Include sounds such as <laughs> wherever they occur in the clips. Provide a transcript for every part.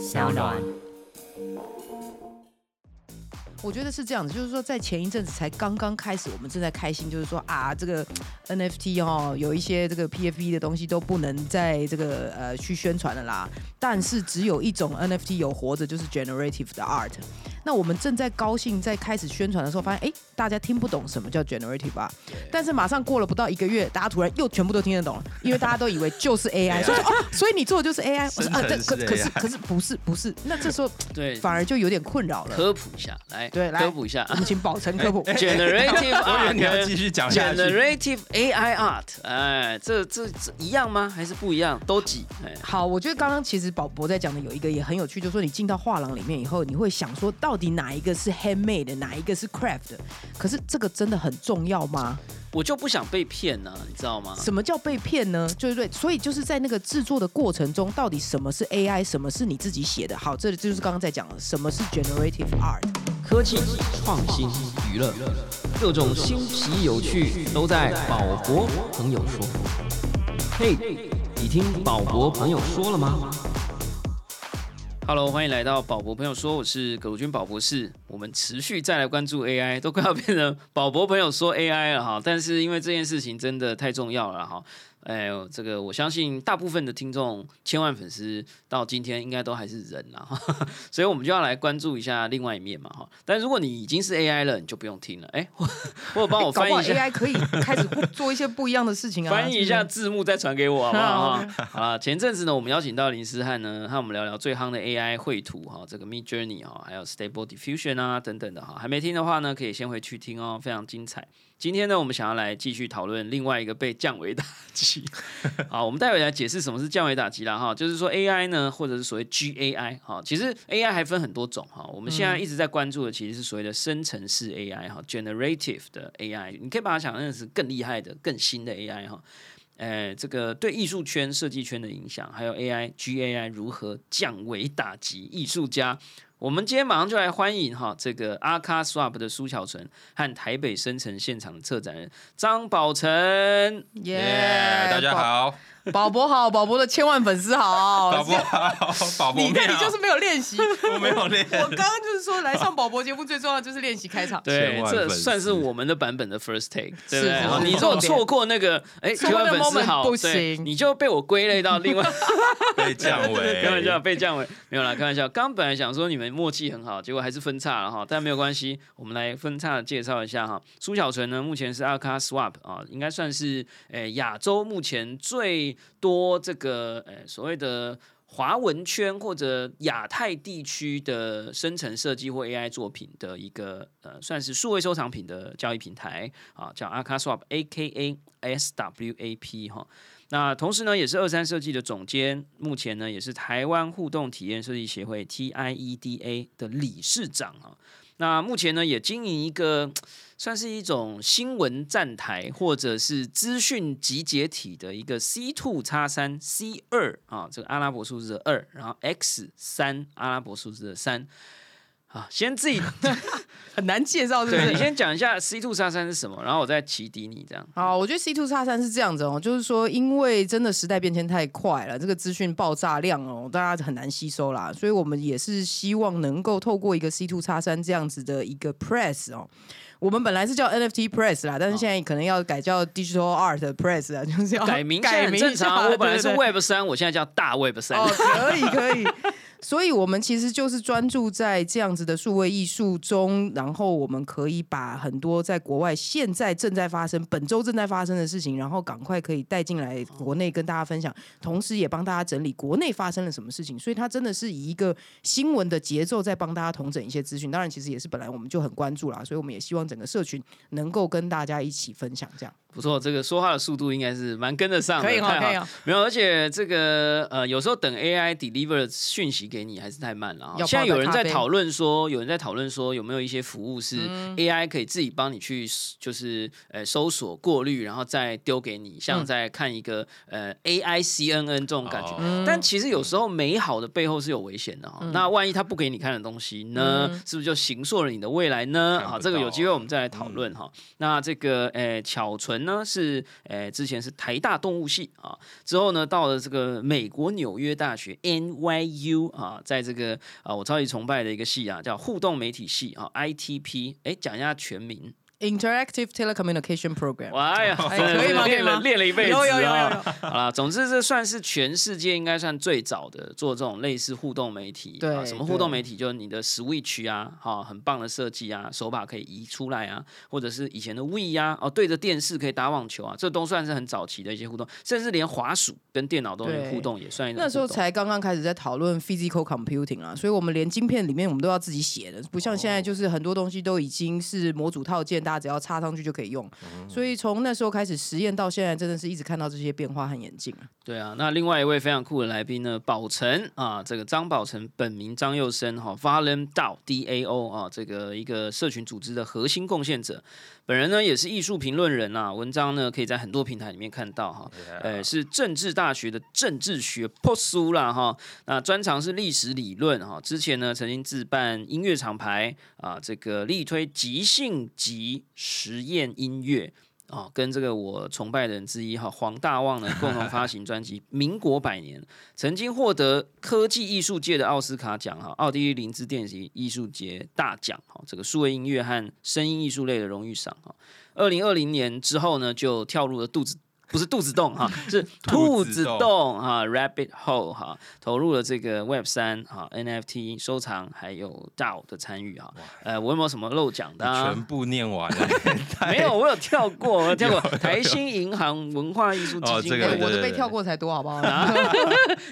小暖。我觉得是这样子，就是说在前一阵子才刚刚开始，我们正在开心，就是说啊，这个 NFT 哦，有一些这个 PFP 的东西都不能在这个呃去宣传了啦。但是只有一种 NFT 有活着，就是 Generative 的 Art。那我们正在高兴在开始宣传的时候，发现哎，大家听不懂什么叫 Generative Art。但是马上过了不到一个月，大家突然又全部都听得懂了，因为大家都以为就是 <laughs> AI，所以说哦，所以你做的就是 AI。<laughs> 我说啊，这可可是可是不是不是，那这时候 <laughs> 对，反而就有点困扰了。科普一下，来，对，来科普一下我们请宝成科普。，generative 我以为你要继续讲下去。generative AI art，哎，这这这一样吗？还是不一样？都挤，哎，好，我觉得刚刚其实宝博在讲的有一个也很有趣，就是说你进到画廊里面以后，你会想说到底哪一个是 handmade 的，哪一个是 craft 的？可是这个真的很重要吗？我就不想被骗呢，你知道吗？什么叫被骗呢？对对对，所以就是在那个制作的过程中，到底什么是 AI，什么是你自己写的？好，这里就是刚刚在讲的，什么是 generative art？科技、创新、娱乐，各种新奇有趣都在宝博朋友说。嘿，你听宝博朋友说了吗？Hello，欢迎来到宝博朋友说，我是葛如君宝博士。我们持续再来关注 AI，都快要变成宝博朋友说 AI 了哈。但是因为这件事情真的太重要了哈，哎呦，这个我相信大部分的听众，千万粉丝到今天应该都还是人啦，哈 <laughs> 所以我们就要来关注一下另外一面嘛哈。但如果你已经是 AI 了，你就不用听了。哎，或 <laughs> 或者帮我翻译一下。AI 可以开始做一些不一样的事情啊，翻译一下字幕再传给我好不好？好哈好了，前阵子呢，我们邀请到林思翰呢，和我们聊聊最夯的 AI 绘图哈，这个 Mid Journey 哈，还有 Stable Diffusion 啊等等的哈。还没听的话呢，可以先回去听哦，非常精彩。今天呢，我们想要来继续讨论另外一个被降维打击。<laughs> 好，我们待会来解释什么是降维打击啦哈，就是说 AI 呢，或者是所谓 GAI 哈，其实 AI 还分很多种哈。我们现在一直在关注的其实是所谓的生成式 AI 哈，generative 的 AI，你可以把它想象是更厉害的、更新的 AI 哈。呃，这个对艺术圈、设计圈的影响，还有 AI、GAI 如何降维打击艺术家。我们今天马上就来欢迎哈这个阿卡 Swap 的苏小纯和台北生成现场的策展人张宝成。耶耶，大家，好，宝宝好，宝宝的千万粉丝好，宝宝好，宝宝你看你就是没有练习，我没有练，我刚刚就是说来上宝博节目最重要就是练习开场。对这算是我们的版本的 first take，对不对？是你如果错过那个，哎，千万粉丝 moment 好，不对，行你就被我归类到另外 <laughs> <laughs> 被降维，开玩笑，被降维没有啦，开玩笑。刚本来想说你们默契很好，结果还是分叉了哈，但没有关系，我们来分叉介绍一下哈。苏小纯呢，目前是 Alka Swap 啊，应该算是诶亚洲目前最多这个呃所谓的。华文圈或者亚太地区的生成设计或 AI 作品的一个呃，算是数位收藏品的交易平台啊，叫 AkaSwap，Aka S W A P 哈。那同时呢，也是二三设计的总监，目前呢也是台湾互动体验设计协会 TIEDA 的理事长啊。那目前呢也经营一个 <tsk> 算是一种新闻站台或者是资讯集结体的一个 C two 叉三 C 二啊，这个阿拉伯数字的二，然后 X 三阿拉伯数字的三。啊，先自己 <laughs> 很难介绍，是不是？你先讲一下 C two 叉三是什么，然后我再启迪你这样。好，我觉得 C two 叉三是这样子哦，就是说，因为真的时代变迁太快了，这个资讯爆炸量哦，大家很难吸收啦，所以我们也是希望能够透过一个 C two 叉三这样子的一个 press 哦。我们本来是叫 NFT Press 啦，但是现在可能要改叫 Digital Art Press 啊，就是要改名现在很正常啊，我本来是 Web 三，我现在叫大 Web 三。哦，可以可以。所以，我们其实就是专注在这样子的数位艺术中，然后我们可以把很多在国外现在正在发生、本周正在发生的事情，然后赶快可以带进来国内跟大家分享，同时也帮大家整理国内发生了什么事情。所以，它真的是以一个新闻的节奏在帮大家统整一些资讯。当然，其实也是本来我们就很关注啦，所以我们也希望整个社群能够跟大家一起分享这样。不错，这个说话的速度应该是蛮跟得上的，可以哈，太好可以哈。没有，而且这个呃，有时候等 AI deliver 讯息给你还是太慢了哈。现在有人在讨论说，有人在讨论说，有没有一些服务是嗯。AI 可以自己帮你去，就是呃搜索过滤，然后再丢给你，像嗯。在看一个呃 AI CNN 这种感觉。哦。但其实有时候美好的背后是有危险的哈、嗯。那万一他不给你看的东西呢，是不是就形塑了你的未来呢？啊，看不这个有到机会我们再来讨论哈。那这个诶，巧纯呢是诶之前是台大动物系啊，之后呢到了这个美国纽约大学 NYU 啊，在这个啊我超级崇拜的一个系啊，叫互动媒体系啊，ITP。哎，讲一下全名。Interactive Telecommunication Program。哇呀，可以吗练了吗练了一辈子有有有有好了，总之这算是全世界应该算最早的做这种类似互动媒体。对啊什么互动媒体？就是你的 Switch 啊，哈，很棒的设计啊，手把可以移出来啊，或者是以前的 We 啊，哦，对着电视可以打网球啊，这都算是很早期的一些互动，甚至连滑鼠跟电脑都能互动，也算一种那时候才刚刚开始在讨论 physical computing 啊，所以我们连晶片里面我们都要自己写的，不像现在就是很多东西都已经是模组套件，大家只要插上去就可以用。所以从那时候开始实验到现在，真的是一直看到这些变化和演进啊。对啊，那另外一位非常酷的来宾呢，宝成啊，这个张宝成本名张佑生哈 v a l e n DAO D A O 啊，这个一个社群组织的核心贡献者，本人呢也是艺术评论人啊，文章呢可以在很多平台里面看到哈，呃，是政治大学的政治学破书啦哈，那专长是历史理论哈，之前呢曾经自办音乐厂牌啊，这个力推即兴及实验音乐。哦，跟这个我崇拜的人之一哈黄大旺呢共同发行专辑《民国百年》，曾经获得科技艺术界的奥斯卡奖哈，奥地利林芝电影艺术节大奖哈，这个数位音乐和声音艺术类的荣誉赏哈。二零二零年之后呢，就跳入了肚子。不是肚子洞哈，<laughs> 是兔子洞哈，Rabbit Hole 哈，投入了这个 Web 三哈 NFT 收藏还有 DAO 的参与哈。呃，我有没有什么漏讲的、啊？全部念完了，<laughs> 没有，我有跳过，<laughs> 我有跳过台新银行文化艺术基金我都被跳过才多，好不好？啊，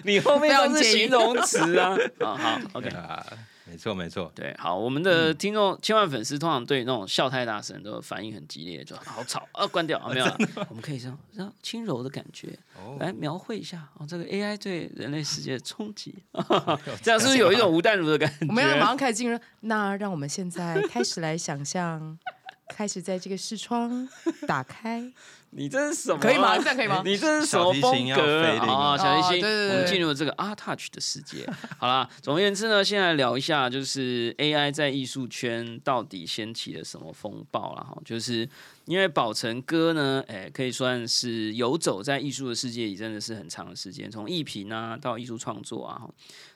你后面都是形容词啊。好好，OK。啊，没错没错，对，好，我们的听众千万粉丝通常对那种笑太大声都反应很激烈，就好吵啊，关掉啊，没有了。<laughs> 我们可以这样，这样轻柔的感觉哦来描绘一下哦，这个 AI 对人类世界的冲击，<laughs> 这样是不是有一种吴淡如的感觉？我们要马上开始进入。那让我们现在开始来想象，开始在这个视窗打开。你这是什么啊？可以吗这样可以吗 <laughs> 你这是什么风格啊？哦小提琴，我们进入了这个 Art Touch 的世界。好啦，<laughs> 总而言之呢，先来聊一下，就是 AI 在艺术圈到底掀起了什么风暴了哈？就是因为宝成哥呢，哎，可以算是游走在艺术的世界里，真的是很长的时间，从艺评啊到艺术创作啊。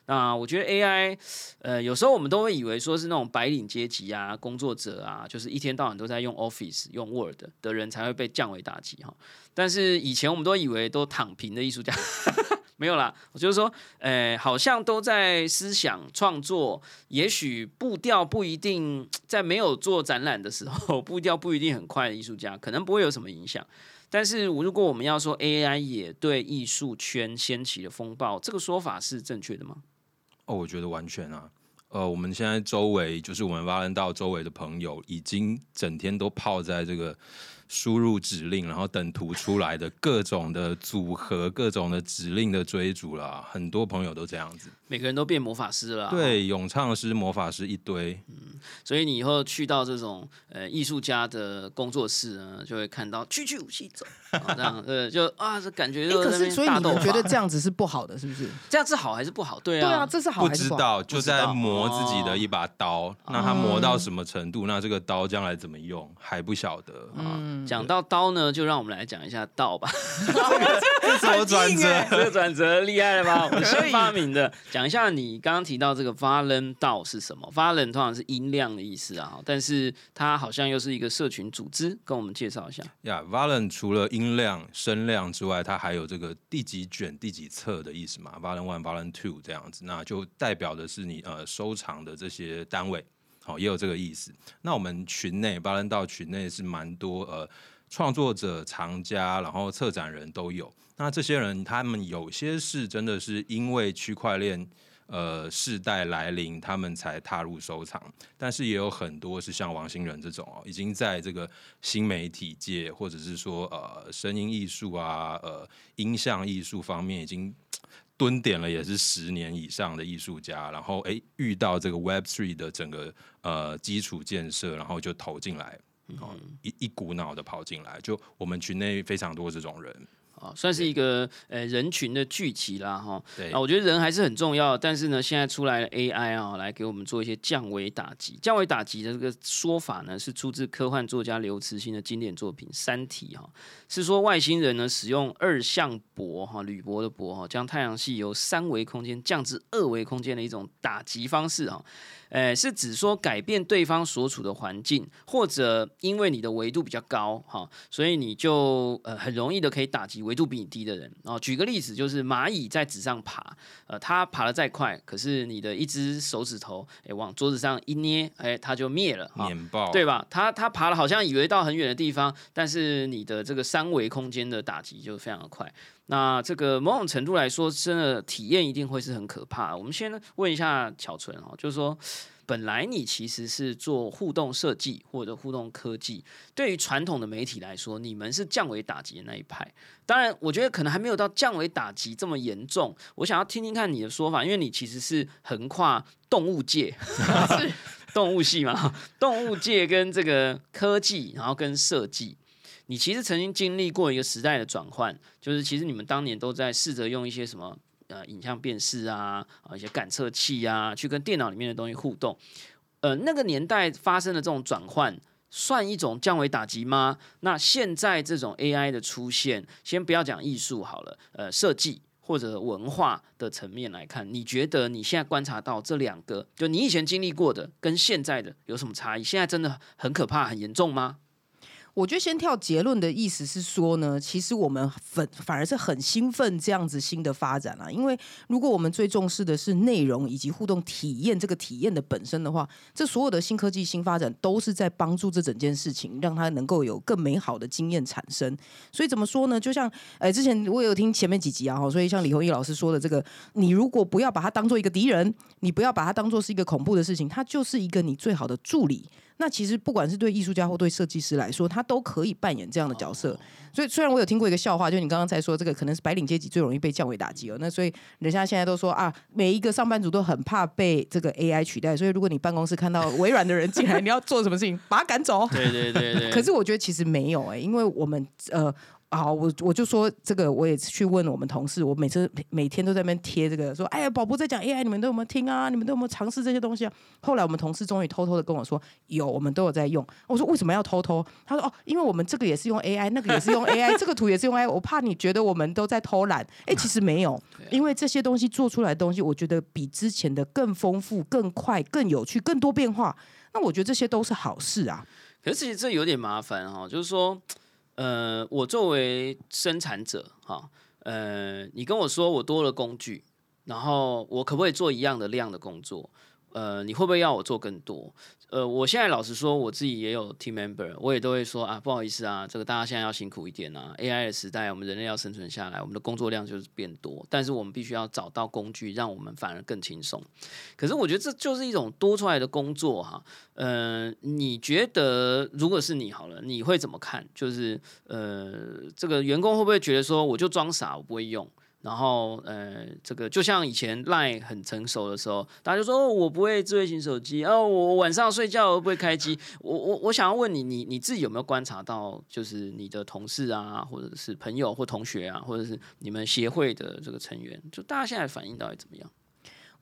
那我觉得 AI，呃，有时候我们都会以为说是那种白领阶级啊、工作者啊，就是一天到晚都在用 Office、用 Word 的人才会被降维打击哈。但是以前我们都以为都躺平的艺术家，没有啦。我就是说，呃，好像都在思想创作，也许步调不一定在没有做展览的时候，<laughs> 步调不一定很快的艺术家，可能不会有什么影响。但是如果我们要说 AI 也对艺术圈掀起了风暴，这个说法是正确的吗？哦，我觉得完全啊。呃，我们现在周围就是我们挖人道周围的朋友，已经整天都泡在这个输入指令，然后等图出来的各种的组合、各种的指令的追逐啦。很多朋友都这样子。每个人都变魔法师了啊，对，咏唱师、魔法师一堆。嗯所以你以后去到这种呃艺术家的工作室呢，就会看到去去武器走，啊 <laughs> 这样呃就啊这感觉可是所以你们觉得这样子是不好的，是不是？这样子好还是不好？对啊，对啊，这是好不还是不好？知道，就在磨自己哦的一把刀。那他磨到什么程度？那这个刀将来怎么用还不晓得啊。嗯，讲到刀呢，就让我们来讲一下道吧。<laughs> 这什么转折？<laughs> 这个转折厉害了吧？我先发明的，讲一下你刚刚提到这个 Valen 道是什么？Valen 通常是音量的意思啊，但是它好像又是一个社群组织，跟我们介绍一下。呀、v a l e n 除了音量、声量之外，它还有这个第几卷、第几册的意思嘛？Valen One、Valen Two 这样子，那就代表的是你呃收藏的这些单位，好、也有这个意思。那我们群内 Valen 道群内是蛮多呃创作者、藏家，然后策展人都有。那这些人他们有些是真的是因为区块链。呃，世代来临，他们才踏入收藏，但是也有很多是像王星仁这种哦，已经在这个新媒体界，或者是说呃声音艺术啊、呃音像艺术方面已经蹲点了，也是十年以上的艺术家，然后诶遇到这个 Web Three 的整个呃基础建设，然后就投进来，哦一一股脑的跑进来，就我们群内非常多这种人。啊，算是一个呃人群的聚集啦哈。对啊，我觉得人还是很重要，但是呢，现在出来了 AI 啊，来给我们做一些降维打击。降维打击的这个说法呢，是出自科幻作家刘慈欣的经典作品《三体》哈，是说外星人呢使用二向箔哈，铝箔的箔哈，将太阳系由三维空间降至二维空间的一种打击方式哈。呃，是指说改变对方所处的环境，或者因为你的维度比较高哈，所以你就呃很容易的可以打击维度比你低的人。哦，举个例子，就是蚂蚁在纸上爬，呃，它爬得再快，可是你的一只手指头，哎，往桌子上一捏，哎，它就灭了，哈对吧？它它爬了好像以为到很远的地方，但是你的这个三维空间的打击就非常的快。那这个某种程度来说，真的体验一定会是很可怕的。我们先问一下巧纯哦，就是说，本来你其实是做互动设计或者互动科技，对于传统的媒体来说，你们是降维打击的那一派。当然，我觉得可能还没有到降维打击这么严重。我想要听听看你的说法，因为你其实是横跨动物界 <laughs> <laughs> 动物系嘛，动物界跟这个科技，然后跟设计。你其实曾经经历过一个时代的转换，就是其实你们当年都在试着用一些什么呃影像辨识啊啊一些感测器啊，去跟电脑里面的东西互动。呃，那个年代发生的这种转换，算一种降维打击吗？那现在这种 AI 的出现，先不要讲艺术好了，呃，设计或者文化的层面来看，你觉得你现在观察到这两个，就你以前经历过的跟现在的有什么差异？现在真的很可怕、很严重吗？我觉得先跳结论的意思是说呢，其实我们反反而是很兴奋这样子新的发展啊，因为如果我们最重视的是内容以及互动体验这个体验的本身的话，这所有的新科技新发展都是在帮助这整件事情，让它能够有更美好的经验产生。所以怎么说呢？就像呃，之前我有听前面几集啊，所以像李弘毅老师说的这个，你如果不要把它当做一个敌人，你不要把它当做是一个恐怖的事情，它就是一个你最好的助理。那其实不管是对艺术家或对设计师来说，他都可以扮演这样的角色。所以虽然我有听过一个笑话，就你刚刚才说这个可能是白领阶级最容易被降维打击了。那所以人家现在都说啊，每一个上班族都很怕被这个 AI 取代。所以如果你办公室看到微软的人进来，<laughs> 你要做什么事情？把他赶走。对对对对。<laughs> 可是我觉得其实没有哎、因为我们呃。好，我我就说这个，我也去问我们同事，我每次每天都在那边贴这个，说，哎呀，宝宝在讲 AI，你们都有没有听啊？你们都有没有尝试这些东西啊？后来我们同事终于偷偷的跟我说，有，我们都有在用。我说为什么要偷偷？他说哦，因为我们这个也是用 AI，那个也是用 AI，<laughs> 这个图也是用 AI，我怕你觉得我们都在偷懒。哎，其实没有，<laughs> 因为这些东西做出来的东西，我觉得比之前的更丰富、更快、更有趣、更多变化。那我觉得这些都是好事啊。可是其实这有点麻烦哈，就是说。呃，我作为生产者，哈，呃，你跟我说我多了工具，然后我可不可以做一样的量的工作？呃，你会不会要我做更多？呃，我现在老实说，我自己也有 team member，我也都会说啊，不好意思啊，这个大家现在要辛苦一点啊。AI 的时代，我们人类要生存下来，我们的工作量就是变多，但是我们必须要找到工具，让我们反而更轻松。可是我觉得这就是一种多出来的工作哈。呃，你觉得如果是你好了，你会怎么看？就是呃，这个员工会不会觉得说，我就装傻，我不会用？然后，呃，这个就像以前赖很成熟的时候，大家就说哦，我不会智慧型手机，哦，我晚上睡觉我不会开机？我我我想要问你，你你自己有没有观察到，就是你的同事啊，或者是朋友或同学啊，或者是你们协会的这个成员，就大家现在反应到底怎么样？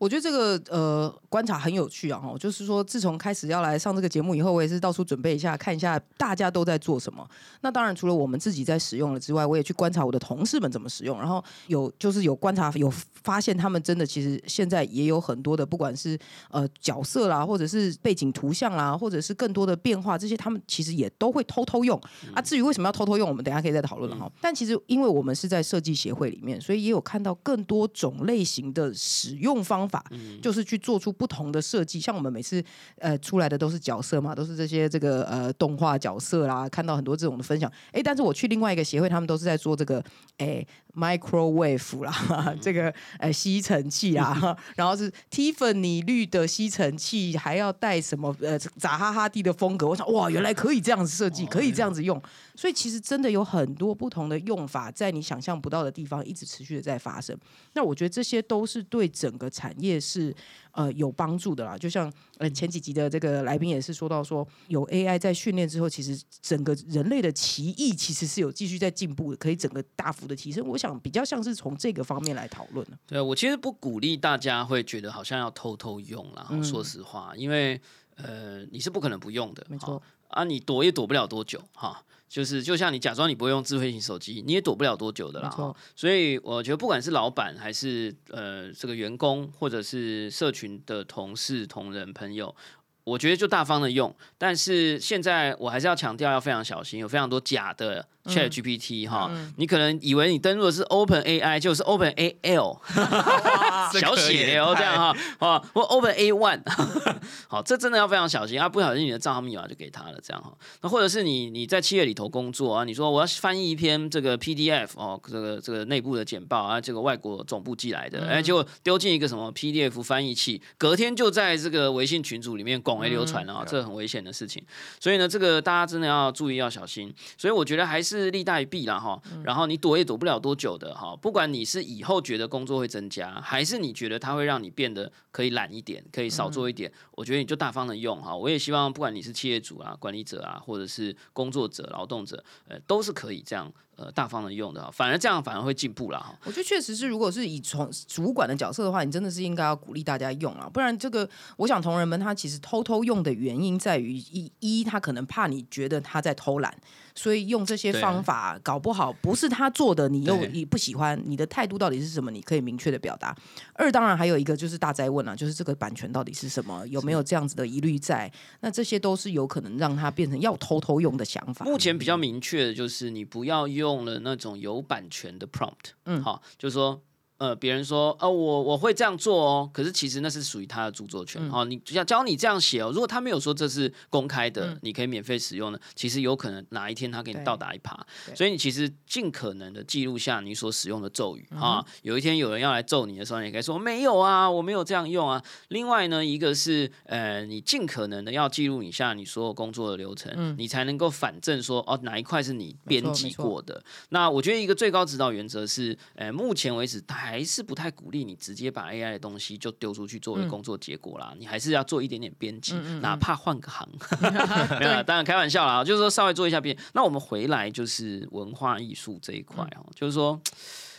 我觉得这个呃观察很有趣啊，哈，就是说自从开始要来上这个节目以后，我也是到处准备一下，看一下大家都在做什么。那当然除了我们自己在使用了之外，我也去观察我的同事们怎么使用，然后有就是有观察有发现，他们真的其实现在也有很多的，不管是呃角色啦，或者是背景图像啦，或者是更多的变化，这些他们其实也都会偷偷用啊。至于为什么要偷偷用，我们等下可以再讨论了哈。但其实因为我们是在设计协会里面，所以也有看到更多种类型的使用方法。就是去做出不同的设计，像我们每次呃出来的都是角色嘛，都是这些这个呃动画角色啦，看到很多这种的分享。哎，但是我去另外一个协会，他们都是在做这个哎 microwave 啦，这个呃吸尘器啦，<laughs> 然后是 Tiffany 绿的吸尘器，还要带什么呃扎哈哈地的风格。我想哇，原来可以这样子设计，可以这样子用。所以其实真的有很多不同的用法，在你想象不到的地方一直持续的在发生。那我觉得这些都是对整个产业是呃有帮助的啦。就像呃前几集的这个来宾也是说到说，有 AI 在训练之后，其实整个人类的奇艺其实是有继续在进步的，可以整个大幅的提升。我想比较像是从这个方面来讨论的。对啊，我其实不鼓励大家会觉得好像要偷偷用啦。说实话，因为呃你是不可能不用的，没错啊，你躲也躲不了多久哈。就是就像你假装你不会用智慧型手机，你也躲不了多久的啦。哈。所以我觉得不管是老板还是呃这个员工，或者是社群的同事、同仁、朋友。我觉得就大方的用，但是现在我还是要强调要非常小心，有非常多假的 Chat GPT 哈，你可能以为你登录的是 Open AI，就是 Open A L，<laughs> 小写 L 这样哈，啊或 Open A One，<laughs> 好，这真的要非常小心啊，不小心你的账号密码就给他了这样哈，那或者是你你在企业里头工作啊，你说我要翻译一篇这个 PDF 哦，这个这个内部的简报啊，这个外国总部寄来的，哎，结果丢进一个什么 PDF 翻译器，隔天就在这个微信群组里面。广为流传啊，这很危险的事情。所以呢，这个大家真的要注意，要小心。所以我觉得还是利大于弊啦哈。然后你躲也躲不了多久的哈。不管你是以后觉得工作会增加，还是你觉得它会让你变得可以懒一点，可以少做一点，我觉得你就大方的用哈。我也希望，不管你是企业主啊、管理者啊，或者是工作者、劳动者，呃，都是可以这样。呃，大方的用的，反而这样反而会进步了哈。我觉得确实是，如果是以从主管的角色的话，你真的是应该要鼓励大家用啊，不然这个，我想同仁们他其实偷偷用的原因在于一一，他可能怕你觉得他在偷懒。所以用这些方法，搞不好不是他做的，你又你不喜欢，你的态度到底是什么？你可以明确的表达。二，当然还有一个就是大灾问啊，就是这个版权到底是什么？有没有这样子的疑虑在？那这些都是有可能让他变成要偷偷用的想法。目前比较明确的就是你不要用了那种有版权的 prompt，嗯，好，就是说。呃，别人说，呃，我我会这样做哦，可是其实那是属于他的著作权哦。你要教你这样写哦，如果他没有说这是公开的，你可以免费使用的，其实有可能哪一天他给你倒打一耙。所以你其实尽可能的记录下你所使用的咒语啊。有一天有人要来咒你的时候，你可以说没有啊，我没有这样用啊。另外呢，一个是呃，你尽可能的要记录一下你所有工作的流程，你才能够反证说哦哪一块是你编辑过的。那我觉得一个最高指导原则是，呃，目前为止他。还是不太鼓励你直接把 AI 的东西就丢出去作为工作结果啦，你还是要做一点点编辑，哪怕换个行。<laughs> <laughs> 没有，当然开玩笑啦，就是说稍微做一下编。那我们回来就是文化艺术这一块哦，就是说，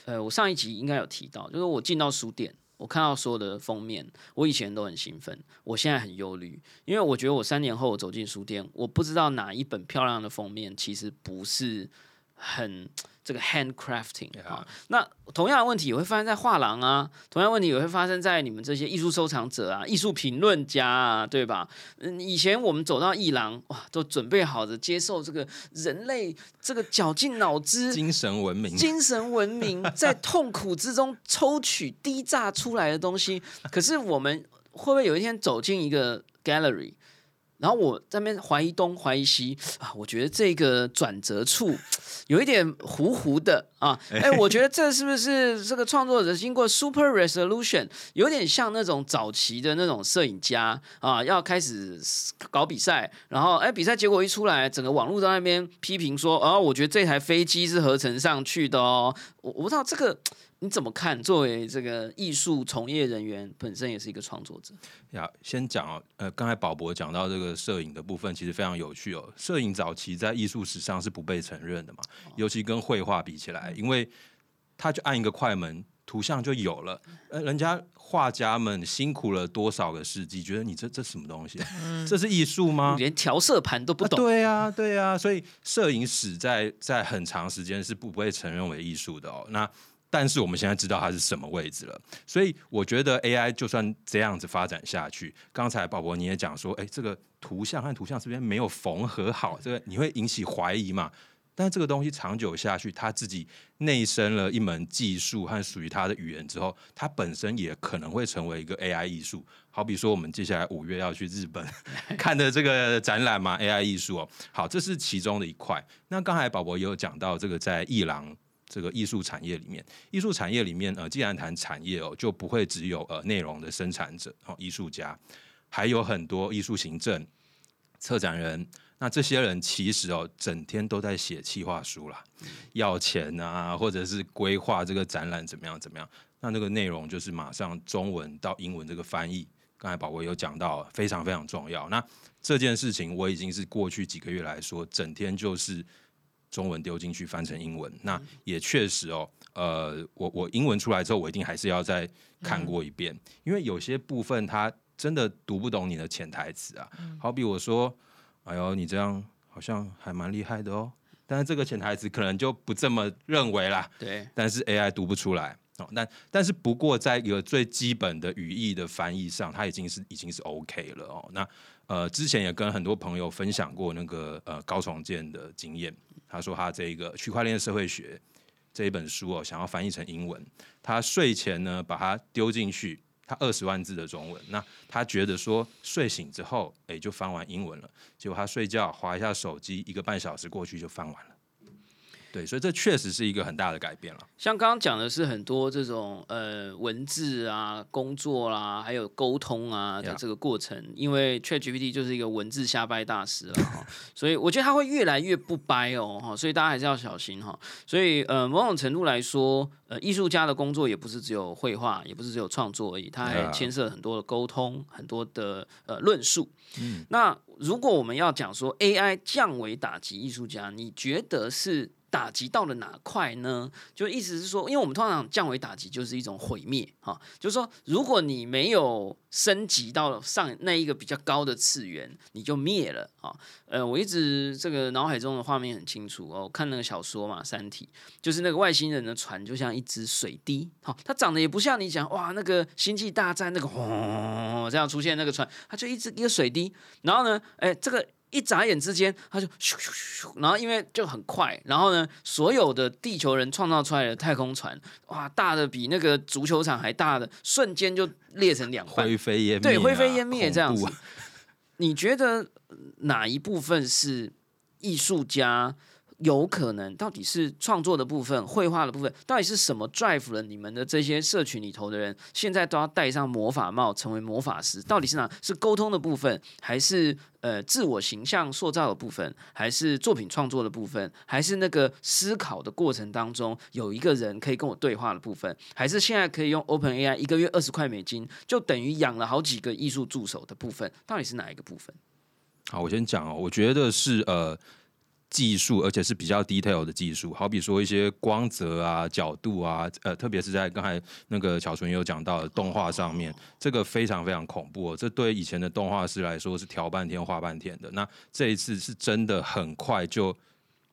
呃，我上一集应该有提到，就是我进到书店，我看到所有的封面，我以前都很兴奋，我现在很忧虑，因为我觉得我三年后我走进书店，我不知道哪一本漂亮的封面其实不是很。这个 handcrafting 啊，那同样的问题也会发生在画廊啊，同样问题也会发生在你们这些艺术收藏者啊、艺术评论家啊，对吧？嗯，以前我们走到艺廊，哇，都准备好的接受这个人类这个绞尽脑汁、<laughs> 精神文明、精神文明在痛苦之中抽取低榨出来的东西。可是我们会不会有一天走进一个 gallery？然后我在那边怀疑东怀疑西啊，我觉得这个转折处 <tsk> 有一点糊糊的啊，哎，我觉得这是不是这个创作者经过 super resolution，有点像那种早期的那种摄影家啊，要开始搞比赛，然后哎，比赛结果一出来，整个网络在那边批评说，哦，我觉得这台飞机是合成上去的哦，我我不知道这个。你怎么看？作为这个艺术从业人员，本身也是一个创作者。呀，先讲哦，呃，刚才宝博讲到这个摄影的部分，其实非常有趣哦。摄影早期在艺术史上是不被承认的嘛，尤其跟绘画比起来，因为他就按一个快门，图像就有了。呃，人家画家们辛苦了多少个世纪，觉得你这这什么东西？这是艺术吗？连调色盘都不懂。对啊，对啊，所以摄影史在在很长时间是不被承认为艺术的哦。那但是我们现在知道它是什么位置了，所以我觉得 AI 就算这样子发展下去，刚才宝宝你也讲说，哎，这个图像和图像这边没有缝合好，这个你会引起怀疑嘛？但是这个东西长久下去，它自己内生了一门技术和属于它的语言之后，它本身也可能会成为一个 AI 艺术。好比说，我们接下来五月要去日本 <laughs> 看的这个展览嘛，AI 艺术哦。好，这是其中的一块。那刚才宝宝也有讲到这个在艺廊。这个艺术产业里面，艺术产业里面，呃，既然谈产业哦，就不会只有呃内容的生产者哦，艺术家，还有很多艺术行政、策展人。那这些人其实哦，整天都在写企划书啦，要钱啊，或者是规划这个展览怎么样怎么样。那那个内容就是马上中文到英文这个翻译，刚才宝宝有讲到，非常非常重要。那这件事情我已经是过去几个月来说，整天就是中文丢进去翻成英文，那也确实哦，呃，我我英文出来之后，我一定还是要再看过一遍，因为有些部分它真的读不懂你的潜台词啊。好比我说，哎呦，你这样好像还蛮厉害的哦，但是这个潜台词可能就不这么认为啦。对，但是 AI 读不出来哦。但但是不过，在一个最基本的语义的翻译上，它已经是已经是 OK 了哦。那呃，之前也跟很多朋友分享过那个呃高重建的经验，他说他这个区块链社会学这一本书哦，想要翻译成英文，他睡前呢把它丢进去，他二十万字的中文，那他觉得说睡醒之后，哎就翻完英文了，结果他睡觉划一下手机，一个半小时过去就翻完了。对，所以这确实是一个很大的改变了。像刚刚讲的是很多这种呃文字啊、工作啦，还有沟通啊的.这个过程，因为 ChatGPT 就是一个文字瞎掰大师了哈，所以我觉得它会越来越不掰哦哈，所以大家还是要小心哈。所以呃，某种程度来说，呃，艺术家的工作也不是只有绘画，也不是只有创作而已，它还.牵涉很多的沟通，很多的呃论述。嗯那如果我们要讲说 AI 降维打击艺术家，你觉得是打击到了哪块呢？就意思是说，因为我们通常降维打击就是一种毁灭哈，就是说，如果你没有升级到上那一个比较高的次元，你就灭了啊。呃，我一直这个脑海中的画面很清楚哦，看那个小说嘛，《三体》就是那个外星人的船就像一只水滴，好、它长得也不像你讲哇那个星际大战那个轰这样出现那个船，它就一只一个水滴，然后呢，哎，这个一眨眼之间，它就咻咻咻咻，然后因为就很快，然后呢，所有的地球人创造出来的太空船，哇，大的比那个足球场还大的，瞬间就裂成两半，灰飞烟灭、啊，对，灰飞烟灭这样子啊。<laughs> 你觉得呃哪一部分是艺术家有可能？到底是创作的部分、绘画的部分，到底是什么 drive 了你们的这些社群里头的人，现在都要戴上魔法帽，成为魔法师？到底是哪？是沟通的部分，还是呃自我形象塑造的部分，还是作品创作的部分，还是那个思考的过程当中有一个人可以跟我对话的部分，还是现在可以用 Open AI 一个月二十块美金就等于养了好几个艺术助手的部分，到底是哪一个部分？好，我先讲哦，我觉得是呃技术，而且是比较 detail 的技术，好比说一些光泽啊、角度啊，呃，特别是在刚才那个小纯有讲到的动画上面，这个非常非常恐怖、哦，这对以前的动画师来说是调半天画半天的，那这一次是真的很快就。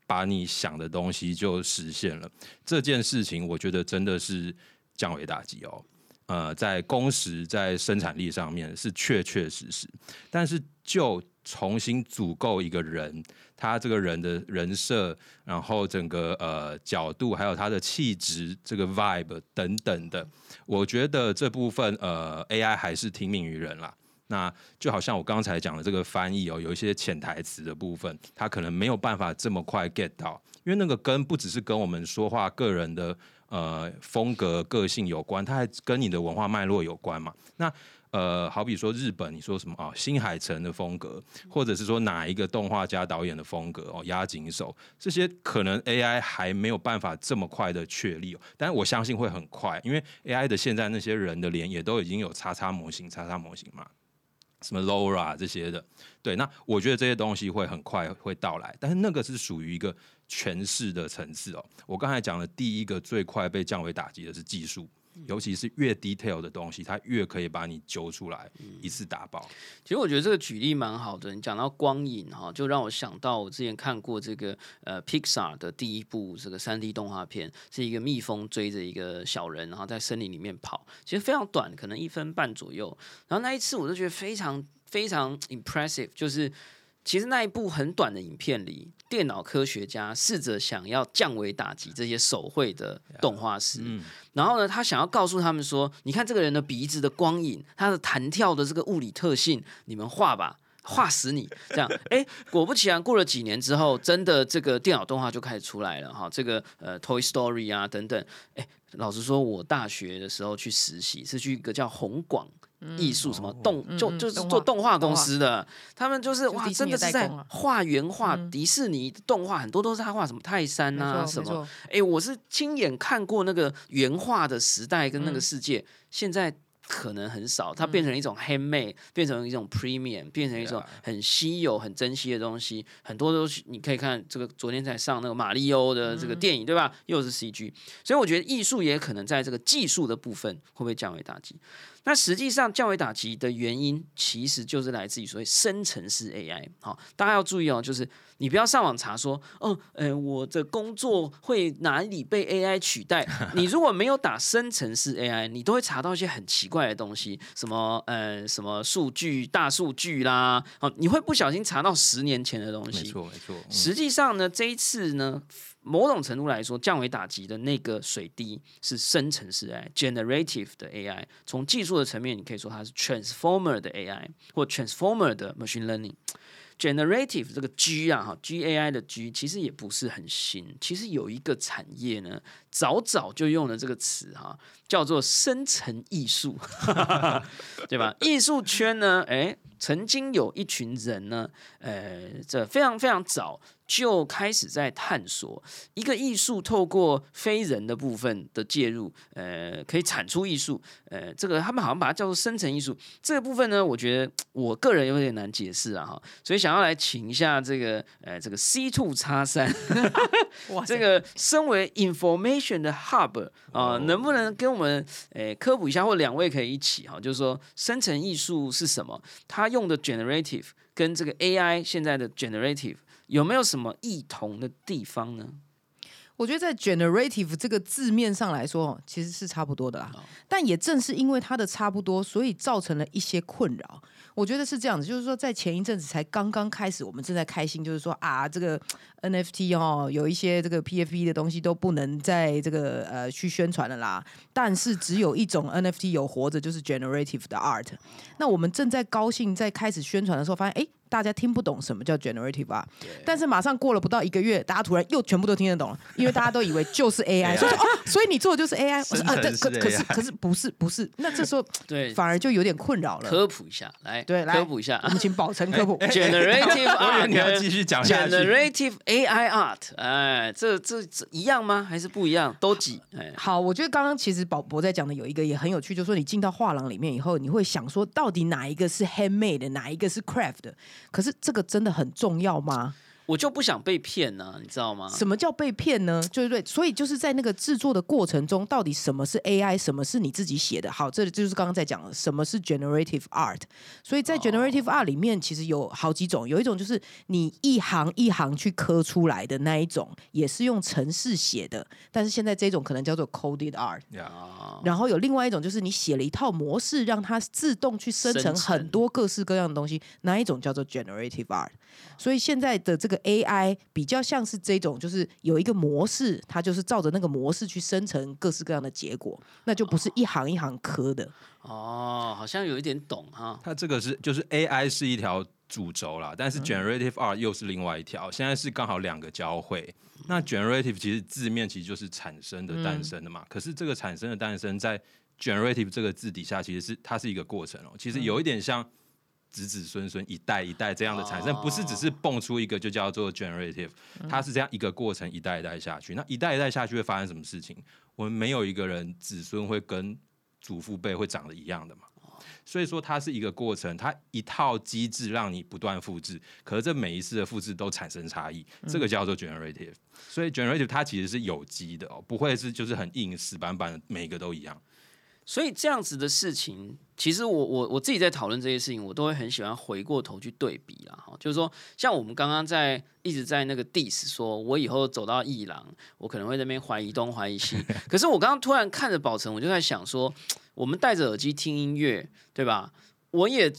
把你想的东西就实现了，这件事情我觉得真的是降维打击哦。呃，在工时、在生产力上面是确确实实，但是就重新组构一个人，他这个人的人设，然后整个呃角度，还有他的气质、这个 vibe 等等的，我觉得这部分呃 AI 还是听命于人啦。那就好像我刚才讲的这个翻译哦，有一些潜台词的部分，他可能没有办法这么快 get 到，因为那个跟不只是跟我们说话个人的呃风格个性有关，它还跟你的文化脉络有关嘛。那呃，好比说日本，你说什么啊？新海诚的风格，或者是说哪一个动画家导演的风格哦，押井守这些，可能 AI 还没有办法这么快的确立、哦，但是我相信会很快，因为 AI 的现在那些人的脸也都已经有叉叉模型、叉叉模型嘛。什么 Laura 这些的，对，那我觉得这些东西会很快会到来，但是那个是属于一个诠释的层次哦。我刚才讲的第一个最快被降维打击的是技术，尤其是越 detail 的东西，它越可以把你揪出来，一次打爆。其实我觉得这个举例蛮好的。你讲到光影哈，就让我想到我之前看过这个呃 Pixar 的第一部这个三 D 动画片，是一个蜜蜂追着一个小人，然后在森林里面跑，其实非常短，可能一分半左右。然后那一次我就觉得非常非常 impressive，就是。其实那一部很短的影片里，电脑科学家试着想要降维打击这些手绘的动画师，然后呢，他想要告诉他们说：“你看这个人的鼻子的光影，他的弹跳的这个物理特性，你们画吧。”画死你！这样，<laughs> 哎，果不其然，过了几年之后，真的这个电脑动画就开始出来了哈。这个呃，Toy Story 啊等等，哎，老实说，我大学的时候去实习，是去一个叫红广艺术什么动，就就是做动画公司的，他们就是哇，真的是在画原画，嗯。迪士尼的动画很多都是他画什么泰山没啊什么，哎，我是亲眼看过那个原画的时代跟那个嗯。世界，现在可能很少，它变成一种 handmade，变成一种 premium，变成一种很稀有、很珍惜的东西。很多都是你可以看这个昨天才上那个马里欧的这个电影，对吧？又是 CG，所以我觉得艺术也可能在这个技术的部分会不会降维打击？那实际上降维打击的原因，其实就是来自于所谓生成式 AI。好，大家要注意哦，就是你不要上网查说，哦，呃，我的工作会哪里被 AI 取代？<laughs> 你如果没有打生成式 AI，你都会查到一些很奇怪的东西，什么呃，什么数据、大数据啦，哦，你会不小心查到十年前的东西。没错，没错。实际上呢，这一次呢。某种程度来说，降维打击的那个水滴是生成式 AI，generative 的 AI。从技术的层面，你可以说它是 transformer 的 AI 或 transformer 的 machine learning。generative 这个 G 啊，哈，G A I 的 G 其实也不是很新。其实有一个产业呢，早早就用了这个词哈，叫做生成艺术，<laughs> 对吧？艺术圈呢，哎，曾经有一群人呢，呃，这非常非常早。就开始在探索一个艺术透过非人的部分的介入，呃，可以产出艺术，呃，这个他们好像把它叫做生成艺术。这个部分呢，我觉得我个人有点难解释啊，哈，<laughs> 所以想要来请一下这个，呃，这个 C two 叉三，哇，这个身为 information 的 hub 啊，能不能跟我们，诶，科普一下，或两位可以一起哈，就是说生成艺术是什么？它用的 generative 跟这个 AI 现在的 generative。有没有什么异同的地方呢？我觉得在 generative 这个字面上来说，其实是差不多的啦。但也正是因为它的差不多，所以造成了一些困扰。我觉得是这样子，就是说在前一阵子才刚刚开始，我们正在开心，就是说啊，这个 NFT 哦，有一些这个 PFP 的东西都不能在这个呃去宣传了啦。但是只有一种 NFT 有活着，就是 generative 的 art。那我们正在高兴在开始宣传的时候，发现哎。大家听不懂什么叫 generative 啊，但是马上过了不到一个月，大家突然又全部都听得懂了，<laughs> 因为大家都以为就是 AI，所以说哦，所以你做的就是 AI，啊，对，可可是可是不是不是，那这时候对反而就有点困扰了。科普一下，来对，科普一下，我们请宝成科普 <laughs> generative <laughs> art，你要继续讲下去。generative AI art，哎，这这一样吗？还是不一样？都挤。哎，好，我觉得刚刚其实宝博在讲的有一个也很有趣，就是说你进到画廊里面以后，你会想说到底哪一个是 handmade，哪一个是 craft 的？可是这个真。的很重要吗？我就不想被骗呢，你知道吗？什么叫被骗呢？就是对，所以就是在那个制作的过程中，到底什么是 AI，什么是你自己写的？好，这里就是刚刚在讲的，什么是 generative art。所以在 generative art 里面，其实有好几种，有一种就是你一行一行去刻出来的那一种，也是用程式写的，但是现在这种可能叫做 coded art。然后有另外一种，就是你写了一套模式，让它自动去生成很多各式各样的东西，那一种叫做 generative art。所以现在的这个 AI 比较像是这种，就是有一个模式，它就是照着那个模式去生成各式各样的结果，那就不是一行一行刻的。哦，好像有一点懂哈。它这个是就是 AI 是一条主轴啦，但是 Generative Art 又是另外一条，现在是刚好两个交汇。那 Generative 其实字面其实就是产生的、诞生的嘛，可是这个产生的、诞生在 Generative 这个字底下，其实是它是一个过程哦，其实有一点像。子子孙孙一代一代这样的产生，不是只是蹦出一个就叫做 generative，它是这样一个过程，一代一代下去。那一代一代下去会发生什么事情？我们没有一个人子孙会跟祖父辈会长得一样的嘛？所以说它是一个过程，它一套机制让你不断复制，可是这每一次的复制都产生差异，这个叫做 generative。所以 generative 它其实是有机的哦，不会是就是很硬死板板的，每一个都一样。所以这样子的事情，其实我我我自己在讨论这些事情，我都会很喜欢回过头去对比啦。哈，就是说，像我们刚刚在一直在那个 diss，说我以后走到艺廊，我可能会那边怀疑东怀疑西。可是我刚刚突然看着宝成，我就在想说，我们戴着耳机听音乐，对吧？我也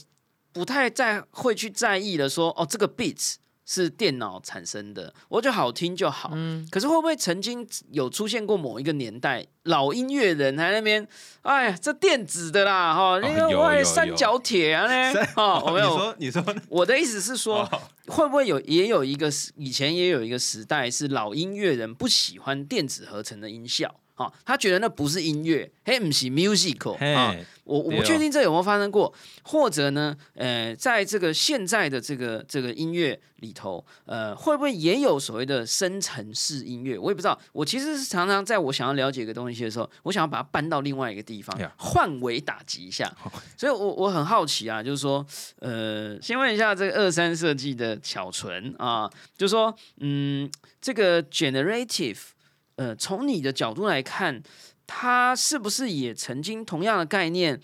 不太在会去在意的说，哦，这个 beats。是电脑产生的，我觉得好听就好。嗯，可是会不会曾经有出现过某一个年代，老音乐人在那边，哎，这电子的啦，哈，那个三角铁啊，呢，哦，我没有。你说，你说，我的意思是说，会不会有也有一个以前也有一个时代是老音乐人不喜欢电子合成的音效。好、他觉得那不是音乐，嘿，不是 musical 啊。嘿，我我不确定这有没有发生过，或者呢，呃，在这个现在的这个这个音乐里头，呃，会不会也有所谓的深层式音乐？我也不知道。我其实是常常在我想要了解一个东西的时候，我想要把它搬到另外一个地方换位打击一下。所以我我很好奇啊，就是说，呃，先问一下这个二三设计的巧纯啊，就是说，嗯，这个 generative，呃，从你的角度来看。它是不是也曾经同样的概念，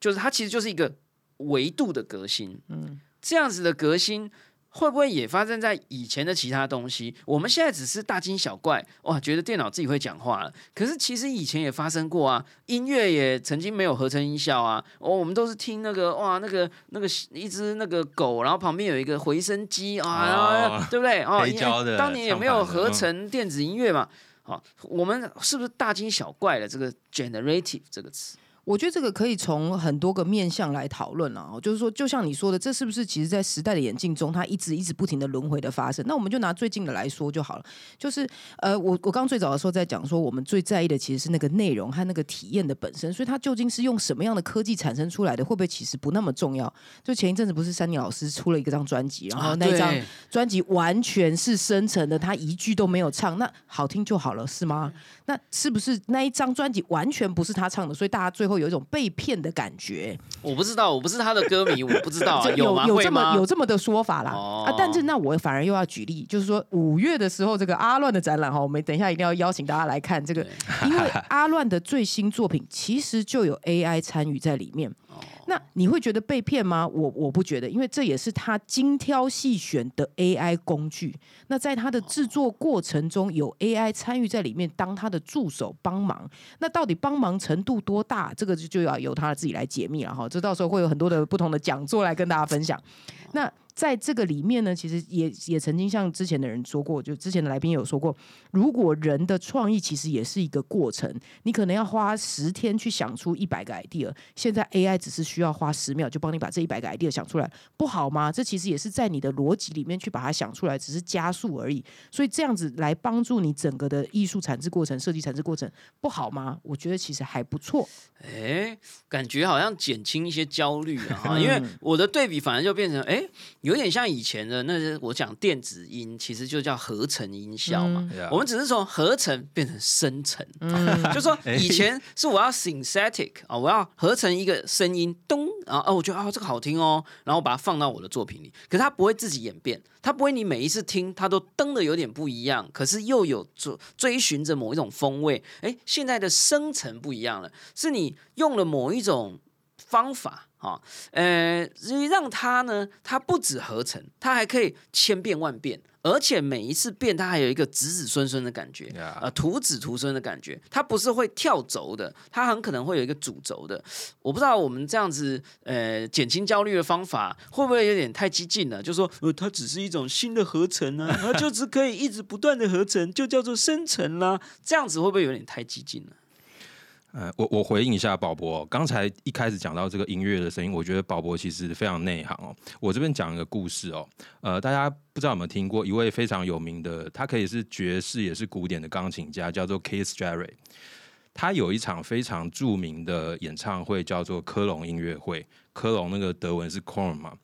就是它其实就是一个维度的革新，嗯，这样子的革新会不会也发生在以前的其他东西？我们现在只是大惊小怪，哇，觉得电脑自己会讲话了，可是其实以前也发生过啊，音乐也曾经没有合成音效啊，哦，我们都是听那个哇，那个那个一只那个狗，然后旁边有一个回声机啊，哦对不对？哦，当年也没有合成电子音乐嘛。好，我们是不是大惊小怪了？这个 generative 这个词，我觉得这个可以从很多个面向来讨论啊，就是说，就像你说的，这是不是其实在时代的演进中，它一直一直不停的轮回的发生？那我们就拿最近的来说就好了，就是呃，我我刚最早的时候在讲说，我们最在意的其实是那个内容和那个体验的本身，所以它究竟是用什么样的科技产生出来的，会不会其实不那么重要？就前一阵子不是山妮老师出了一个张专辑，然后那张专辑完全是生成的，他一句都没有唱，那好听就好了，是吗？那是不是那一张专辑完全不是他唱的，所以大家最后有一种被骗的感觉？我不知道，我不是他的歌迷，我不知道、<laughs> 有有这么？有这么的说法啦、哦啊！但是那我反而又要举例，就是说五月的时候，这个阿乱的展览哈，我们等一下一定要邀请大家来看这个，因为阿乱的最新作品其实就有 AI 参与在里面。那你会觉得被骗吗？我我不觉得，因为这也是他精挑细选的 AI 工具。那在他的制作过程中，有 AI 参与在里面，当他的助手帮忙。那到底帮忙程度多大？这个就就要由他自己来解密了哈。这到时候会有很多的不同的讲座来跟大家分享。那在这个里面呢，其实也也曾经像之前的人说过，就之前的来宾也有说过，如果人的创意其实也是一个过程，你可能要花十天去想出一百个 idea，现在 AI 只是需要花十秒就帮你把这一百个 idea 想出来，不好吗？这其实也是在你的逻辑里面去把它想出来，只是加速而已。所以这样子来帮助你整个的艺术产制过程、设计产制过程，不好吗？我觉得其实还不错。哎，感觉好像减轻一些焦虑啊，因为我的对比反而就变成哎，有点像以前的那些我讲电子音，其实就叫合成音效嘛。我们只是从合成变成生成，<laughs> 就说以前是我要 synthetic 啊，我要合成一个声音，咚，然后哦，我觉得啊这个好听哦，然后把它放到我的作品里，可是它不会自己演变，它不会你每一次听它都噔的有点不一样，可是又有追追寻着某一种风味。哎，现在的生成不一样了，是你用了某一种方法。啊，呃，所以让它呢，它不止合成，它还可以千变万变，而且每一次变，它还有一个子子孙孙的感觉呃，徒子徒孙的感觉，它不是会跳轴的，它很可能会有一个主轴的。我不知道我们这样子，呃，减轻焦虑的方法会不会有点太激进了？就说，呃，它只是一种新的合成啊，它就只可以一直不断的合成，就叫做生成啦。这样子会不会有点太激进了？呃，我我回应一下宝博、刚才一开始讲到这个音乐的声音，我觉得宝博其实非常内行哦。我这边讲一个故事哦，呃，大家不知道有没有听过一位非常有名的，他可以是爵士也是古典的钢琴家，叫做 Keith Jarrett。他有一场非常著名的演唱会，叫做科隆音乐会。科隆那个德文是 Corn 嘛，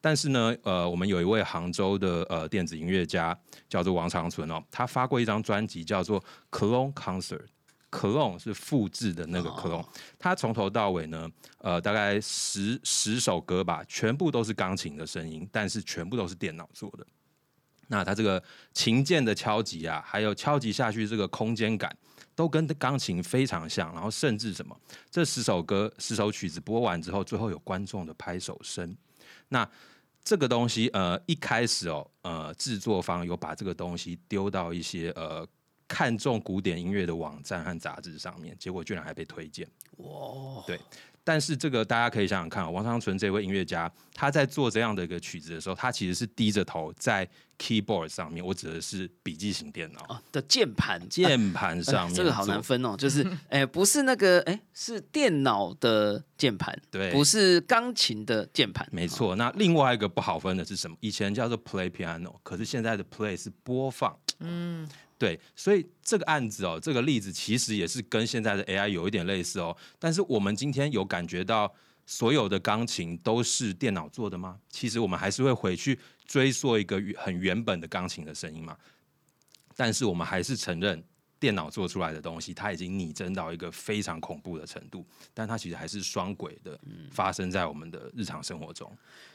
但是呢，呃，我们有一位杭州的呃电子音乐家叫做王长存哦，他发过一张专辑叫做 Clone Concert。Clone 是复制的那个 clone，、它从头到尾呢，呃，大概十十首歌吧，全部都是钢琴的声音，但是全部都是电脑做的。那它这个琴键的敲击啊，还有敲击下去这个空间感，都跟钢琴非常像。然后甚至什么，这十首歌、十首曲子播完之后，最后有观众的拍手声。那这个东西，呃，一开始哦，呃，制作方有把这个东西丢到一些呃看中古典音乐的网站和杂志上面，结果居然还被推荐。哇，对但是这个大家可以想想看哦，王长存这位音乐家，他在做这样的一个曲子的时候，他其实是低着头在 keyboard 上面，我指的是笔记型电脑哦的键盘键盘哎上面、这个好难。分哦，就是 <laughs> 哎、不是那个哎、是电脑的键盘，对不是钢琴的键盘，没错，那另外一个不好分的是什么？以前叫做 play piano，可是现在的 play 是播放。嗯，对，所以这个案子哦，这个例子其实也是跟现在的 AI 有一点类似哦。但是我们今天有感觉到所有的钢琴都是电脑做的吗？其实我们还是会回去追溯一个很原本的钢琴的声音嘛。但是我们还是承认。电脑做出来的东西，它已经拟真到一个非常恐怖的程度，但它其实还是双轨的，发生在我们的日常生活中。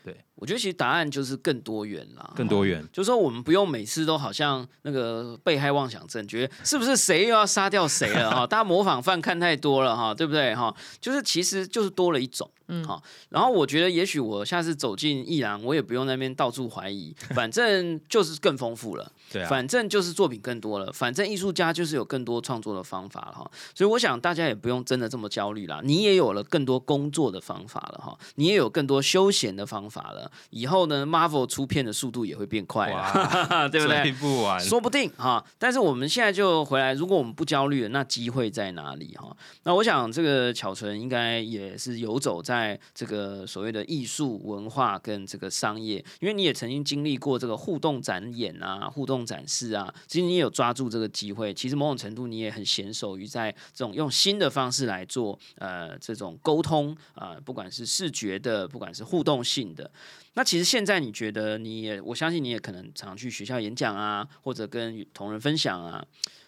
对，我觉得其实答案就是更多元啦，更多元，就是说我们不用每次都好像那个被害妄想症，觉得是不是谁又要杀掉谁了哈？大家模仿犯看太多了哈，对不对哈？就是其实就是多了一种。嗯，好。然后我觉得，也许我下次走进艺廊，我也不用那边到处怀疑，<laughs> 反正就是更丰富了。对啊，反正就是作品更多了，反正艺术家就是有更多创作的方法了哈。所以我想大家也不用真的这么焦虑啦。你也有了更多工作的方法了哈，你也有更多休闲的方法了。以后呢，Marvel 出片的速度也会变快，<laughs> 对不对？不完，说不定哈。但是我们现在就回来，如果我们不焦虑了，那机会在哪里哈？那我想这个巧纯应该也是游走在。在这个所谓的艺术文化跟这个商业，因为你也曾经经历过这个互动展演啊、互动展示啊，其实你也有抓住这个机会。其实某种程度你也很娴熟于在这种用新的方式来做呃这种沟通啊，不管是视觉的，不管是互动性的。那其实现在你觉得你也，我相信你也可能常去学校演讲啊，或者跟同仁分享啊。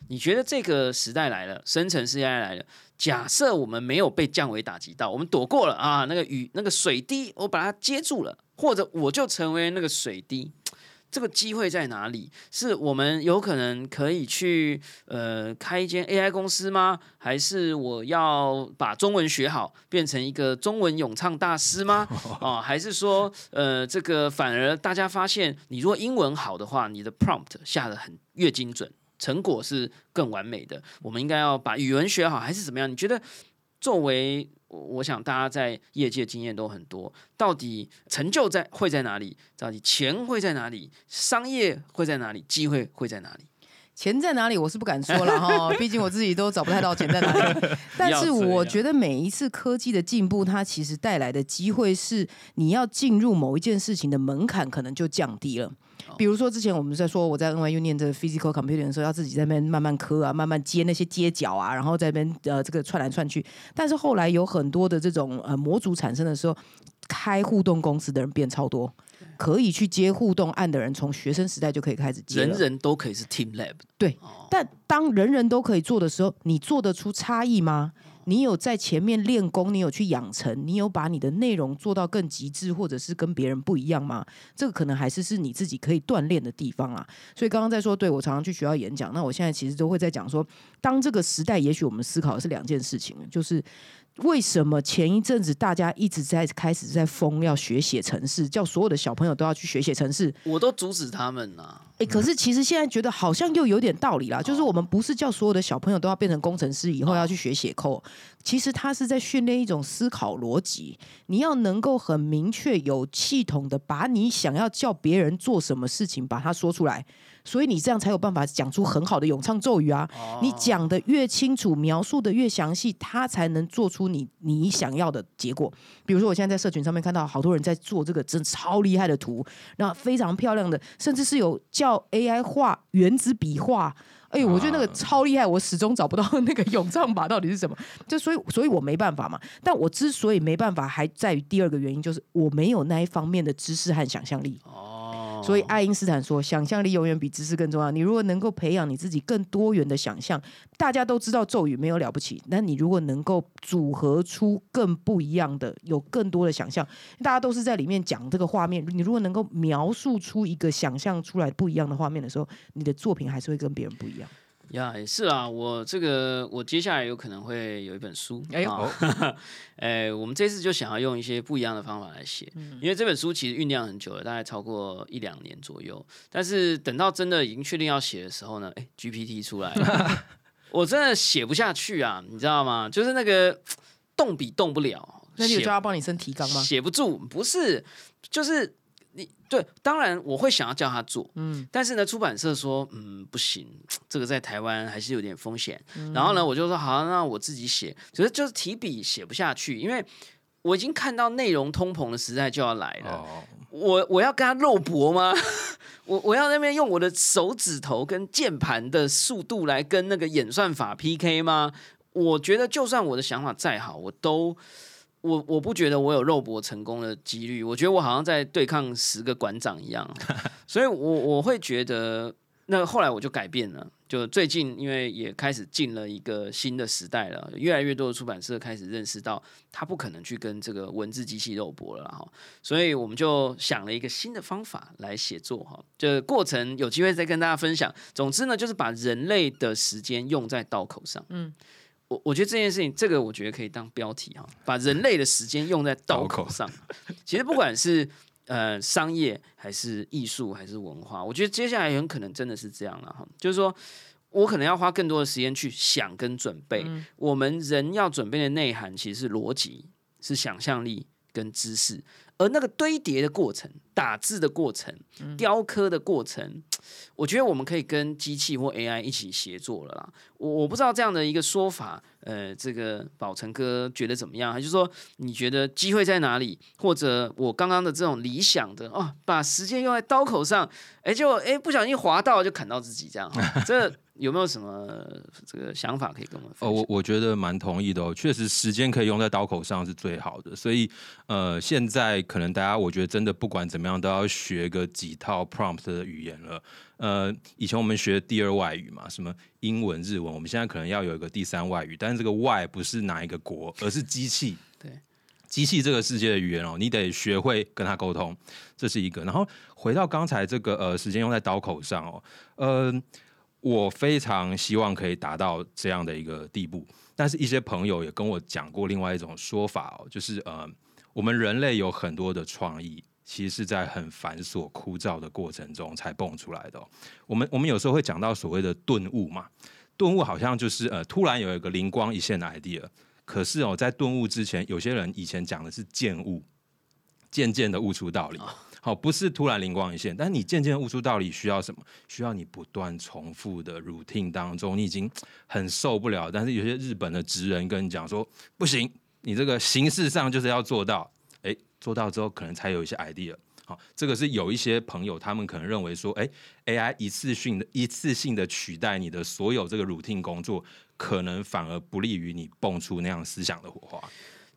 你觉得这个时代来了，生成式 AI 来了。假设我们没有被降维打击到，我们躲过了啊，那个雨那个水滴，我把它接住了，或者我就成为那个水滴，这个机会在哪里？是我们有可能可以去呃开一间 AI 公司吗？还是我要把中文学好，变成一个中文咏唱大师吗？<laughs> 啊，还是说呃这个反而大家发现，你如果英文好的话，你的 prompt 下的很越精准。成果是更完美的，我们应该要把语文学好，还是怎么样？你觉得作为我想大家在业界经验都很多，到底成就在会在哪里？到底钱会在哪里？商业会在哪里？机会会在哪里？钱在哪里？我是不敢说了哈，<laughs> 毕竟我自己都找不太到钱在哪里。<laughs> 但是我觉得每一次科技的进步，它其实带来的机会是，你要进入某一件事情的门槛可能就降低了。比如说，之前我们在说我在 NYU 念这个 physical computing 的时候，要自己在那边慢慢磕啊，慢慢接那些接角啊，然后在那边呃这个串来串去。但是后来有很多的这种呃模组产生的时候，开互动公司的人变超多，可以去接互动案的人，从学生时代就可以开始接，人人都可以是 team lab。对，但当人人都可以做的时候，你做得出差异吗？你有在前面练功，你有去养成，你有把你的内容做到更极致，或者是跟别人不一样吗？这个可能还是是你自己可以锻炼的地方啊。所以刚刚在说，对我常常去学校演讲，那我现在其实都会在讲说，当这个时代，也许我们思考的是两件事情，就是。为什么前一阵子大家一直在开始在疯要学写程式，叫所有的小朋友都要去学写程式？我都阻止他们呐。哎，可是其实现在觉得好像又有点道理啦，就是我们不是叫所有的小朋友都要变成工程师，以后要去学写扣。其实他是在训练一种思考逻辑，你要能够很明确、有系统的把你想要叫别人做什么事情，把它说出来。所以你这样才有办法讲出很好的咏唱咒语啊！你讲的越清楚，描述的越详细，他才能做出你你想要的结果。比如说，我现在在社群上面看到好多人在做这个真超厉害的图，那非常漂亮的，甚至是有叫 AI 画原子笔画。哎呦，我觉得那个超厉害，我始终找不到那个咏唱法到底是什么。就所以，所以我没办法嘛。但我之所以没办法，还在于第二个原因，就是我没有那一方面的知识和想象力。所以爱因斯坦说，想象力永远比知识更重要。你如果能够培养你自己更多元的想象，大家都知道咒语没有了不起，那你如果能够组合出更不一样的，有更多的想象，大家都是在里面讲这个画面。你如果能够描述出一个想象出来不一样的画面的时候，你的作品还是会跟别人不一样。呀，也是啊，我这个我接下来有可能会有一本书，哎呦，<laughs> 哎，我们这次就想要用一些不一样的方法来写，因为这本书其实酝酿很久了，大概超过一两年左右，但是等到真的已经确定要写的时候呢，哎，GPT 出来了，<laughs> 我真的写不下去啊，你知道吗？就是那个动笔动不了，那你有叫他帮你升提纲吗？写不住，不是，就是。你对，当然我会想要叫他做，嗯，但是呢，出版社说，嗯，不行，这个在台湾还是有点风险。然后呢，我就说好，那我自己写，只是就是提笔写不下去，因为我已经看到内容通膨的时代就要来了。我我要跟他肉搏吗？<laughs> 我我要那边用我的手指头跟键盘的速度来跟那个演算法 PK 吗？我觉得就算我的想法再好，我都我我不觉得我有肉搏成功的几率。我觉得我好像在对抗十个馆长一样，<laughs> 所以我我会觉得。那后来我就改变了，就最近因为也开始进了一个新的时代了，越来越多的出版社开始认识到，他不可能去跟这个文字机器肉搏了哈，所以我们就想了一个新的方法来写作哈，这过程有机会再跟大家分享。总之呢，就是把人类的时间用在刀口上。嗯，我我觉得这件事情，这个我觉得可以当标题哈，把人类的时间用在刀口上。其实不管是。呃，商业还是艺术还是文化，我觉得接下来很可能真的是这样了哈。就是说我可能要花更多的时间去想跟准备。我们人要准备的内涵其实是逻辑，是想象力跟知识，而那个堆叠的过程、打字的过程、雕刻的过程，我觉得我们可以跟机器或 AI 一起协作了啦。我我不知道这样的一个说法。呃，这个宝成哥觉得怎么样？还是说你觉得机会在哪里？或者我刚刚的这种理想的哦，把时间用在刀口上，哎，就哎不小心划到就砍到自己这样，这有没有什么这个想法可以跟我们？哦，我我觉得蛮同意的哦，确实时间可以用在刀口上是最好的。所以呃，现在可能大家我觉得真的不管怎么样都要学个几套 prompt 的语言了。呃，以前我们学第二外语嘛，什么英文、日文，我们现在可能要有一个第三外语，但是这个外不是哪一个国，而是机器。<laughs> 对，机器这个世界的语言哦，你得学会跟他沟通，这是一个。然后回到刚才这个呃，时间用在刀口上哦，呃，我非常希望可以达到这样的一个地步，但是一些朋友也跟我讲过另外一种说法哦，就是呃，我们人类有很多的创意。其实是在很繁琐枯燥的过程中才蹦出来的。我们我们有时候会讲到所谓的顿悟嘛，顿悟好像就是呃突然有一个灵光一现的 idea。可是哦，在顿悟之前，有些人以前讲的是渐悟，渐渐的悟出道理。好，不是突然灵光一现，但你渐渐悟出道理需要什么？需要你不断重复的 routine 当中，你已经很受不了。但是有些日本的职人跟你讲说，不行，你这个形式上就是要做到。做到之后，可能才有一些 idea。好，这个是有一些朋友，他们可能认为说，哎，AI 一次性的、一次性的取代你的所有这个 routine 工作，可能反而不利于你蹦出那样思想的火花。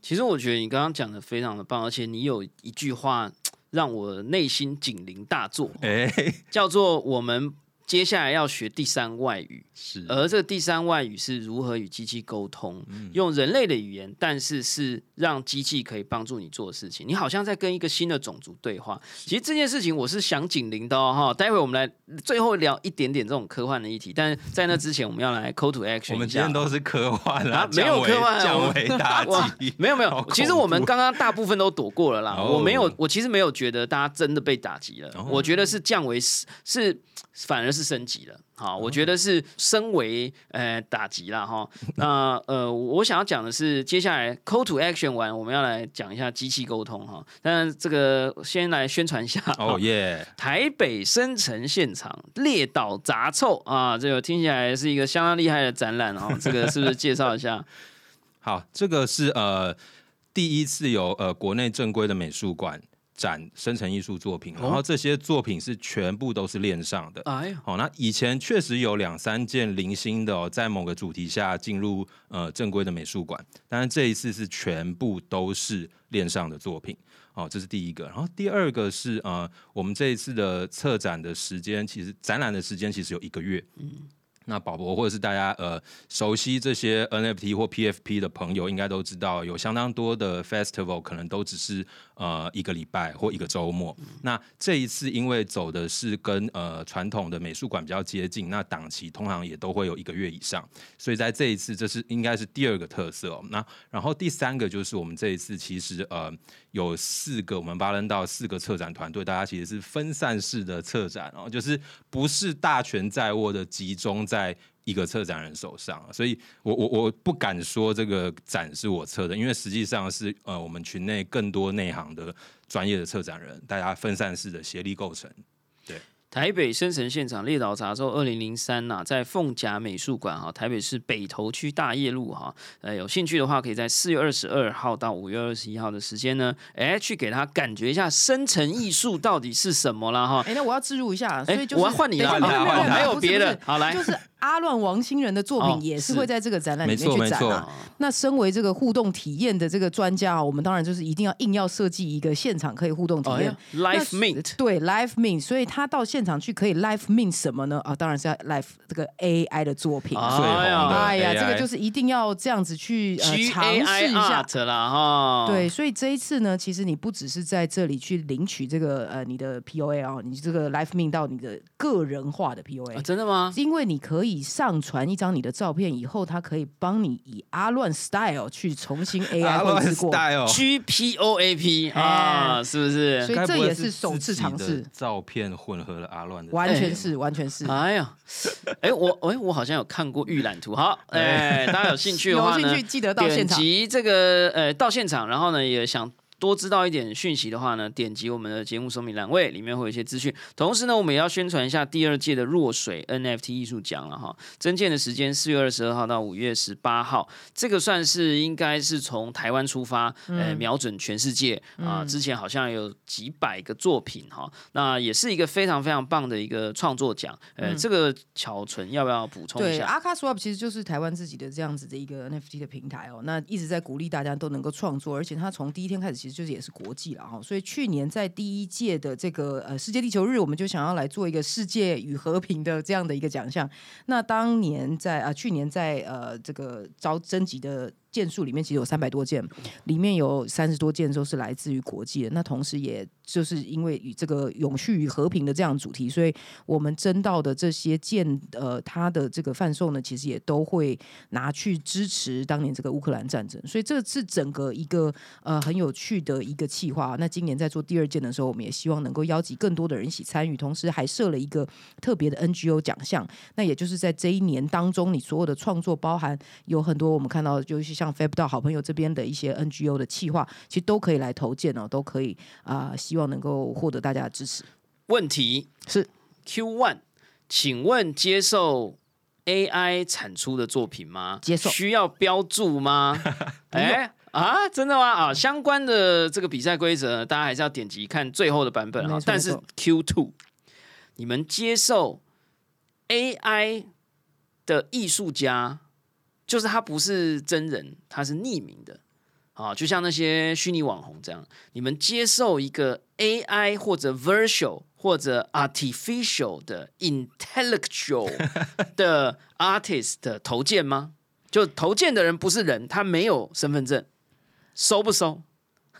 其实我觉得你刚刚讲的非常的棒，而且你有一句话让我内心警铃大作，哎，<laughs> 叫做我们。接下来要学第三外语，是而这个第三外语是如何与机器沟通，用人类的语言，但是是让机器可以帮助你做事情。你好像在跟一个新的种族对话。其实这件事情我是想警铃的哦，哈。待会我们来最后聊一点点这种科幻的议题，但是在那之前我们要来 call to action。我们今天都是科幻啊，没有科幻降维打击，没有 <laughs> 没有。其实我们刚刚大部分都躲过了啦，我没有，我其实没有觉得大家真的被打击了，我觉得是降维是是。反而是升级了，好，我觉得是升为呃打击了哈。<laughs> 那呃，我想要讲的是，接下来 call to action 完，我们要来讲一下机器沟通哈。但这个先来宣传一下 <laughs> 哦耶，台北生成现场列岛杂凑啊，这个听起来是一个相当厉害的展览哦。<laughs> 这个是不是介绍一下？好，这个是呃第一次有呃国内正规的美术馆。展生成艺术作品，然后这些作品是全部都是链上的。哎，好，那以前确实有两三件零星的哦，在某个主题下进入呃正规的美术馆，但是这一次是全部都是链上的作品。哦，这是第一个。然后第二个是呃，我们这一次的策展的时间，其实展览的时间其实有一个月。嗯。那宝博或者是大家呃熟悉这些 NFT 或 PFP 的朋友，应该都知道有相当多的 festival 可能都只是呃一个礼拜或一个周末。那这一次因为走的是跟呃传统的美术馆比较接近，那档期通常也都会有一个月以上，所以在这一次这是应该是第二个特色。那然后第三个就是我们这一次其实呃有四个我们巴伦道四个策展团队，大家其实是分散式的策展哦，就是不是大权在握的集中。在一个策展人手上，所以我我我不敢说这个展是我策的，因为实际上是呃我们群内更多内行的专业的策展人，大家分散式的协力构成。对，台北生成现场列岛杂志二零零三呐，在凤甲美术馆哈，台北市北投区大业路哈，呃，有兴趣的话，可以在四月二十二号到五月二十一号的时间呢，哎，去给他感觉一下生成艺术到底是什么了哈。哎，那我要植入一下，所以就是我要换你了，没有别的，好来，就是阿乱王星人的作哦品也是是会在这个展览里面去展啊。那身为这个互动体验的这个专家啊，我们当然就是一定要硬要设计一个现场可以互动体验哦。，Life Mint，对，live mint，所以他到现场去可以 live mint 什么呢？啊，当然是要 live 这个 AI 的作品。啊最红的哎呀，这个就是一定要这样子去呃尝试一下。啦哈，对，所以这一次呢，其实你不只是在这里去领取这个呃你的 POA 啊，你这个 live mint 到你的个人化的 POA，、啊，真的吗？因为你可以上传一张你的照片以后，它可以帮你以阿乱 style 去重新 AI <laughs> 阿乱绘制过，style，G P O A P 啊，是不是？所以这也是首次尝试照片混合了阿乱的，完全是，完全是。哎呀，<laughs> 哎，我哎，我好像有看过预览图。好，<laughs> 哎，大家有兴趣的话呢有兴趣，记得到现点场。击这个呃到现场，然后呢也想。多知道一点讯息的话呢，点击我们的节目说明栏位，里面会有一些资讯。同时呢，我们也要宣传一下第二届的弱水 NFT 艺术奖了哈。征件的时间四月二十二号到五月十八号，这个算是应该是从台湾出发，呃，瞄准全世界啊、之前好像有几百个作品哈，那也是一个非常非常棒的一个创作奖。呃，这个巧纯要不要补充一对，下？阿卡 Swap 其实就是台湾自己的这样子的一个 NFT 的平台哦，那一直在鼓励大家都能够创作，而且它从第一天开始其实就是也是国际了哈，所以去年在第一届的这个呃世界地球日，我们就想要来做一个世界与和平的这样的一个奖项。那当年在啊、去年在呃这个招征集的件数里面，其实有三百多件，里面有三十多件都是来自于国际的。那同时，也就是因为与这个永续与和平的这样主题，所以我们征到的这些件，呃，它的这个贩售呢，其实也都会拿去支持当年这个乌克兰战争。所以这是整个一个呃很有趣的一个企划。那今年在做第二件的时候，我们也希望能够邀集更多的人一起参与，同时还设了一个特别的 NGO 奖项。那也就是在这一年当中，你所有的创作包含有很多我们看到，就是像 Fab 到好朋友这边的一些 NGO 的企划，其实都可以来投件哦，都可以啊、希望能够获得大家的支持。问题是 Q One，请问接受 AI 产出的作品吗？接受需要标注吗？<laughs> 哎、啊，真的吗？啊，相关的这个比赛规则，大家还是要点击看最后的版本啊。但是 Q Two，你们接受 AI 的艺术家，就是他不是真人，他是匿名的。啊，就像那些虚拟网红这样，你们接受一个 AI 或者 virtual 或者 artificial 的 intellectual <laughs> 的 artist 的投件吗？就投件的人不是人，他没有身份证，收不收？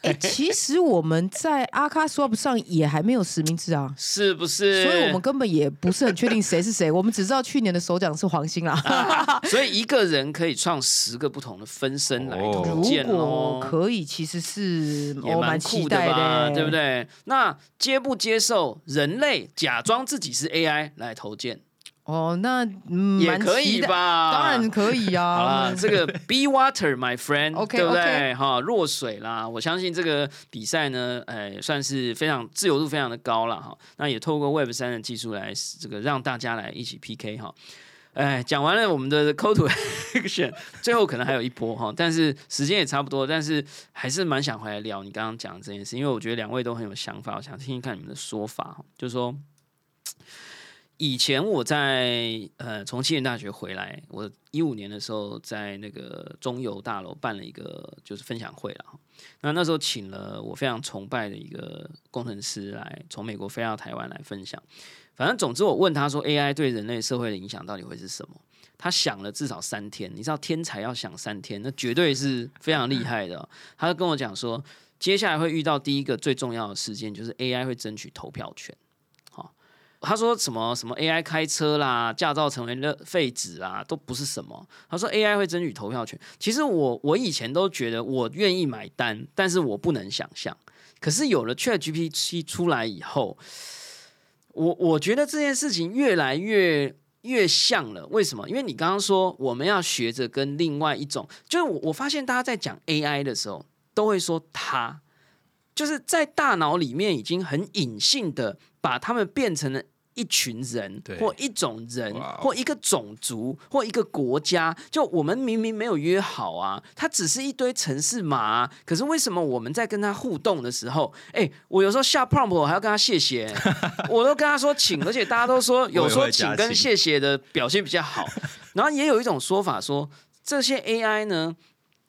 哎、<laughs> 其实我们在阿卡 Swap 上也还没有实名制啊，是不是？所以我们根本也不是很确定谁是谁，我们只知道去年的首奖是黄兴啦。所以一个人可以创十个不同的分身来哦投如果哦。可以，其实是也我蛮酷期待的吧，的，对不？对？那接不接受人类假装自己是 AI 来投件，哦，那嗯，也可以？吧？当然可以啊 <laughs> 好啊啦。<laughs> 这个 Be Water My Friend，OK，对不对？OK 哈，弱水啦，我相信这个比赛呢，哎，算是非常自由度非常的高了哈。那也透过 Web 三的技术来这个让大家来一起 PK 哈。哎，讲完了我们的 Code to Action，<laughs> 最后可能还有一波哈，但是时间也差不多，但是还是蛮想回来聊你刚刚讲的这件事，因为我觉得两位都很有想法，我想听听看你们的说法哈，就是说。以前我在呃从七年大学回来，我一五年的时候在那个中油大楼办了一个就是分享会了。那那时候请了我非常崇拜的一个工程师来从美国飞到台湾来分享。反正总之我问他说 AI 对人类社会的影响到底会是什么？他想了至少三天。你知道天才要想三天，那绝对是非常厉害的、他就跟我讲说，接下来会遇到第一个最重要的事件，就是 AI 会争取投票权。他说什么什么 AI 开车啦，驾照成为了废纸啦，都不是什么。他说 AI 会争取投票权。其实我我以前都觉得我愿意买单，但是我不能想象。可是有了 ChatGPT 出来以后，我我觉得这件事情越来越越像了。为什么？因为你刚刚说我们要学着跟另外一种，就是我我发现大家在讲 AI 的时候，都会说它，就是在大脑里面已经很隐性的把他们变成了一群人或一种人或一个种族或一个国家，就我们明明没有约好啊，它只是一堆城市码、啊，可是为什么我们在跟他互动的时候，哎，我有时候下 prompt 我还要跟他谢谢，<laughs> 我都跟他说请，而且大家都说 <laughs> 有说请跟谢谢的表现比较好，<laughs> 然后也有一种说法说这些 AI 呢。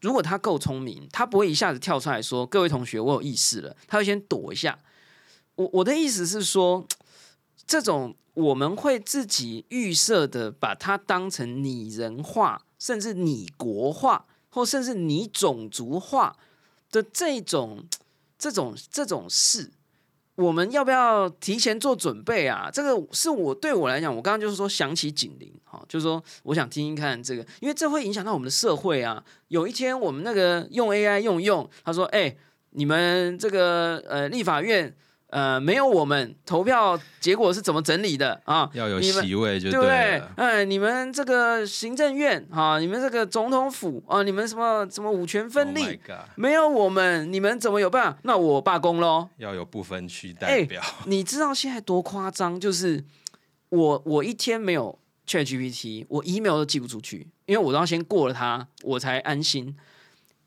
如果他够聪明，他不会一下子跳出来说：“各位同学，我有意识了。”他会先躲一下。我我的意思是说，这种我们会自己预设的把它当成拟人化，甚至拟国化，或甚至拟种族化的这种这种这种事，我们要不要提前做准备啊？这个是我对我来讲，我刚刚就是说响起警铃，哈，就是说我想听听看这个，因为这会影响到我们的社会啊。有一天我们那个用 AI 用一用，他说：“哎、你们这个呃立法院呃没有我们投票结果是怎么整理的啊？要有席位就对不对了？。哎，你们这个行政院啊，你们这个总统府啊，你们什么什么五权分 Oh 立没有我们，你们怎么有办法？那我罢工喽。要有不分区哎代表，<laughs> 你知道现在多夸张？就是我我一天没有 Chat GPT，我 email 都寄不出去，因为我都要先过了它，我才安心。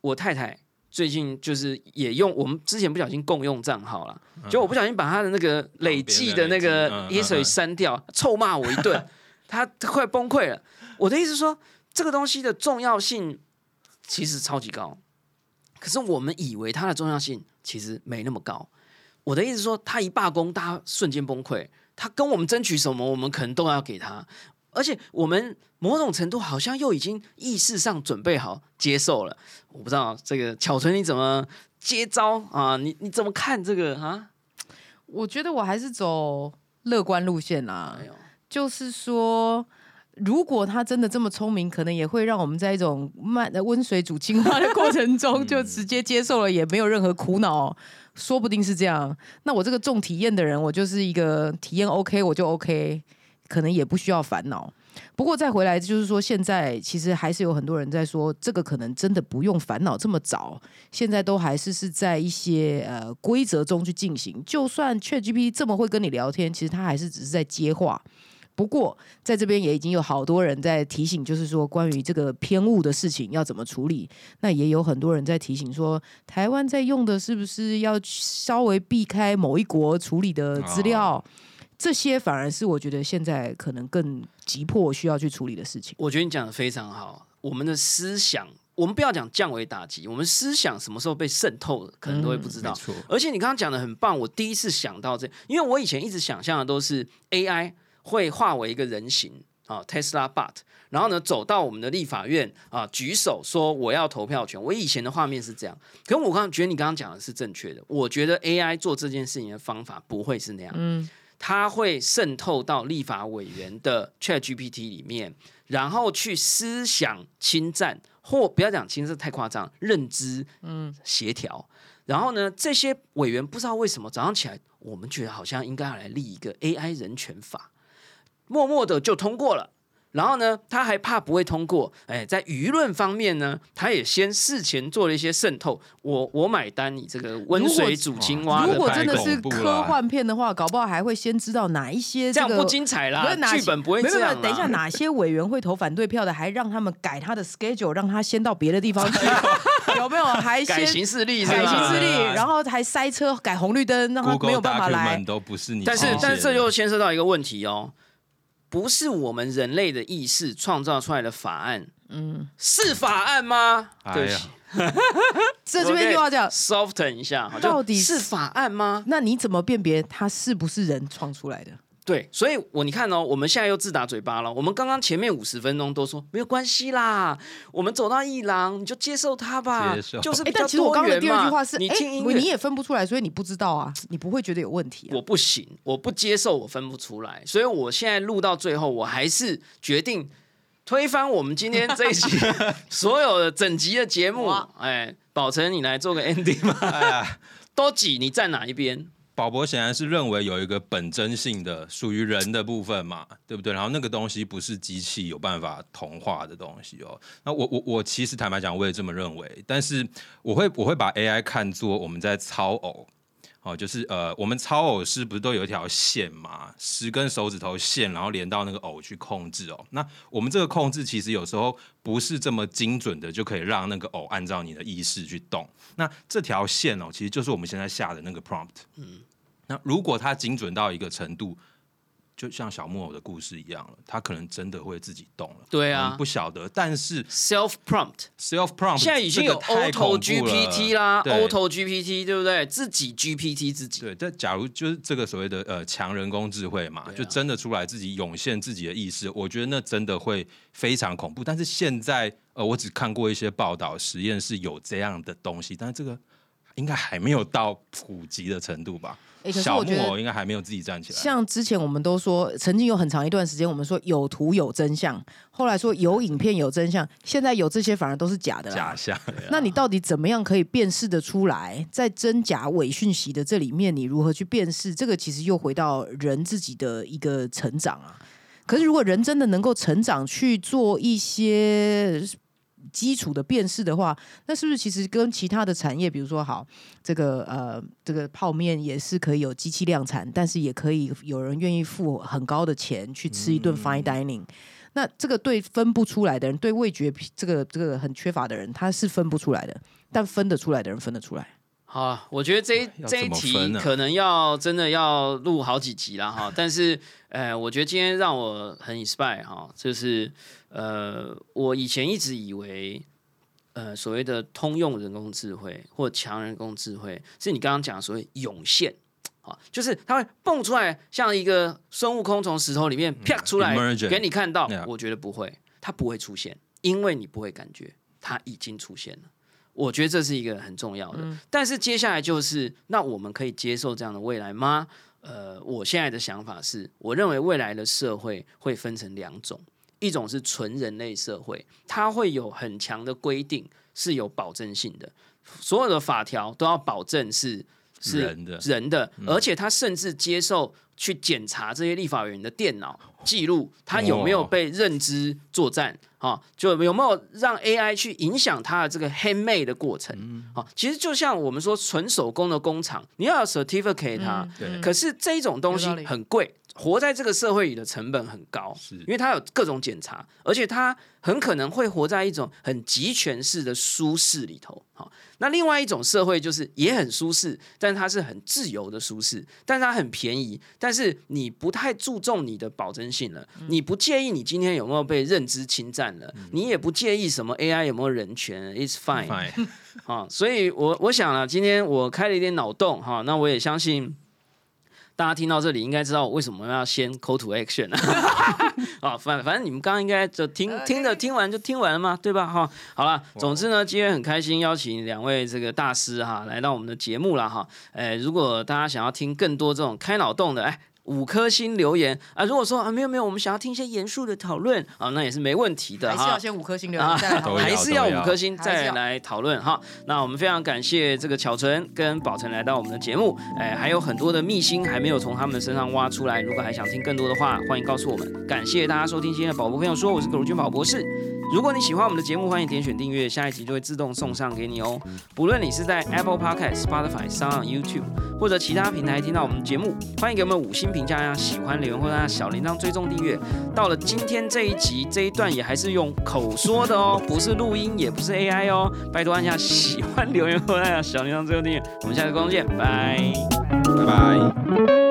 我太太最近就是也用我们之前不小心共用账号了，就我不小心把他的那个累计的那个嗯嗯嗯 history 删掉，臭骂我一顿，他快崩溃了。我的意思说，这个东西的重要性其实超级高，可是我们以为它的重要性其实没那么高。我的意思说，他一罢工，大家瞬间崩溃。他跟我们争取什么，我们可能都要给他。而且我们某种程度好像又已经意识上准备好接受了。我不知道这个巧纯你怎么接招啊？你你怎么看这个啊？我觉得我还是走乐观路线啦哎，就是说。如果他真的这么聪明，可能也会让我们在一种慢的温水煮青蛙的过程中，<laughs> 就直接接受了，也没有任何苦恼，说不定是这样。那我这个重体验的人，我就是一个体验 OK，我就 OK，可能也不需要烦恼。不过再回来，就是说，现在其实还是有很多人在说，这个可能真的不用烦恼这么早，现在都还是是在一些呃规则中去进行。就算 ChatGPT 这么会跟你聊天，其实它还是只是在接话。不过，在这边也已经有好多人在提醒，就是说关于这个偏误的事情要怎么处理。那也有很多人在提醒说，台湾在用的是不是要稍微避开某一国处理的资料？这些反而是我觉得现在可能更急迫需要去处理的事情。我觉得你讲的非常好。我们的思想，我们不要讲降维打击，我们思想什么时候被渗透了，可能都会不知道。而且你刚刚讲的很棒，我第一次想到这，因为我以前一直想象的都是 AI 会化为一个人形啊，Tesla Bot，然后呢走到我们的立法院啊，举手说我要投票权。我以前的画面是这样，可是我刚刚觉得你刚刚讲的是正确的。我觉得 AI 做这件事情的方法不会是那样，嗯，它会渗透到立法委员的 Chat GPT 里面，然后去思想侵占，或不要讲侵占太夸张，认知嗯协调。然后呢，这些委员不知道为什么早上起来，我们觉得好像应该要来立一个 AI 人权法，默默的就通过了。然后呢，他还怕不会通过，哎，在舆论方面呢，他也先事前做了一些渗透。我我买单，你这个温水煮青蛙的如果真的是科幻片的话，搞不好还会先知道哪一些个这样不精彩啦剧本不会这样等一下，哪些委员会投反对票的，还让他们改他的 schedule，让他先到别的地方去，<laughs> 有没有？还先改行事历是改吧？行事历，对啊然后还塞车改红绿灯，让他没有办法来。都不是你但是，但是这又牵涉到一个问题哦，不是我们人类的意识创造出来的法案，嗯，是法案吗？哎对不起，<laughs> 这这边又要讲，soften 一下，到底是法案吗？那你怎么辨别它是不是人创出来的？对，所以我你看哦，我们现在又自打嘴巴了。我们刚刚前面五十分钟都说没有关系啦，我们走到一郎你就接受他吧接，受哎，就是比较但其实我刚刚的第二句话是，你哎听音乐你也分不出来，所以你不知道啊，你不会觉得有问题啊。我不行，我不接受，我分不出来，所以我现在录到最后，我还是决定推翻我们今天这一集 <laughs> 所有的整集的节目。哎，宝成，你来做个 ending 吧？都挤，你站哪一边？宝博显然是认为有一个本真性的属于人的部分嘛，对不对？然后那个东西不是机器有办法同化的东西哦。那我我我其实坦白讲，我也这么认为，但是我会我会把 AI 看作我们在操偶。哦，就是呃，我们操偶师不是都有一条线嘛，十根手指头线，然后连到那个偶去控制哦。那我们这个控制其实有时候不是这么精准的，就可以让那个偶按照你的意识去动。那这条线哦，其实就是我们现在下的那个 prompt。嗯，那如果它精准到一个程度。就像小木偶的故事一样了，他可能真的会自己动了。对啊，不晓得。但是 self prompt self prompt 现在已经有 auto GPT 啦，auto GPT 对不对？自己 GPT 自己。对，但假如就是这个所谓的呃强人工智慧嘛，就真的出来自己涌现自己的意识，我觉得那真的会非常恐怖。但是现在呃，我只看过一些报道，实验室有这样的东西，但是这个应该还没有到普及的程度吧。小木偶应该还没有自己站起来。像之前我们都说，曾经有很长一段时间，我们说有图有真相，后来说有影片有真相，现在有这些反而都是假的假象。那你到底怎么样可以辨识的出来，在真假伪讯息的这里面，你如何去辨识？这个其实又回到人自己的一个成长啊。可是如果人真的能够成长去做一些。基础的辨识的话，那是不是其实跟其他的产业，比如说好这个呃这个泡面也是可以有机器量产，但是也可以有人愿意付很高的钱去吃一顿 fine dining。那这个对分不出来的人，对味觉这个这个很缺乏的人，他是分不出来的，但分得出来的人分得出来。好，我觉得这这一题可能要真的要录好几集了哈。但是，呃，我觉得今天让我很 inspire 哈，就是呃，我以前一直以为，呃，所谓的通用人工智慧或强人工智慧，是你刚刚讲所谓涌现啊，就是它会蹦出来，像一个孙悟空从石头里面啪出来给你看到。我觉得不会，它不会出现，因为你不会感觉它已经出现了。我觉得这是一个很重要的，但是接下来就是，那我们可以接受这样的未来吗？呃，我现在的想法是，我认为未来的社会会分成两种，一种是纯人类社会，它会有很强的规定，是有保证性的，所有的法条都要保证是是人的，人的，而且他甚至接受去检查这些立法员的电脑记录，他有没有被认知作战。啊，就有没有让 AI 去影响它的这个 handmade 的过程？啊，其实就像我们说纯手工的工厂，你要有 certificate 它，可是这一种东西很贵。活在这个社会里的成本很高，是因为它有各种检查，而且它很可能会活在一种很集权式的舒适里头。好，那另外一种社会就是也很舒适，但是它是很自由的舒适，但是它很便宜，但是你不太注重你的保真性了，你不介意你今天有没有被认知侵占了，你也不介意什么 AI 有没有人权，It's fine。<laughs> 好，所以我我想啊，今天我开了一点脑洞哈，那我也相信。大家听到这里应该知道为什么要先 call to action <laughs> 啊，反反正你们刚刚应该就听听着听完就听完了嘛，对吧？哈，好了，总之呢，今天很开心邀请两位这个大师哈来到我们的节目了哈。哎，如果大家想要听更多这种开脑洞的，哎。五颗星留言啊！如果说啊没有没有，我们想要听一些严肃的讨论啊，那也是没问题的哈。还是要先五颗星留言再讨论，<laughs> 还是要五颗星再来讨论哈。那我们非常感谢这个巧纯跟宝晨来到我们的节目，哎，还有很多的秘辛还没有从他们的身上挖出来。如果还想听更多的话，欢迎告诉我们。感谢大家收听今天的宝博朋友说，我是葛如君宝博士。如果你喜欢我们的节目，欢迎点选订阅，下一集就会自动送上给你哦。不论你是在 Apple Podcast、Spotify、s o n YouTube 或者其他平台听到我们的节目，欢迎给我们五星评价呀！喜欢留言或者小铃铛追踪订阅。到了今天这一集这一段也还是用口说的哦，不是录音，也不是 AI 哦。拜托按下喜欢留言或者小铃铛追踪订阅。我们下次观众见，拜拜拜。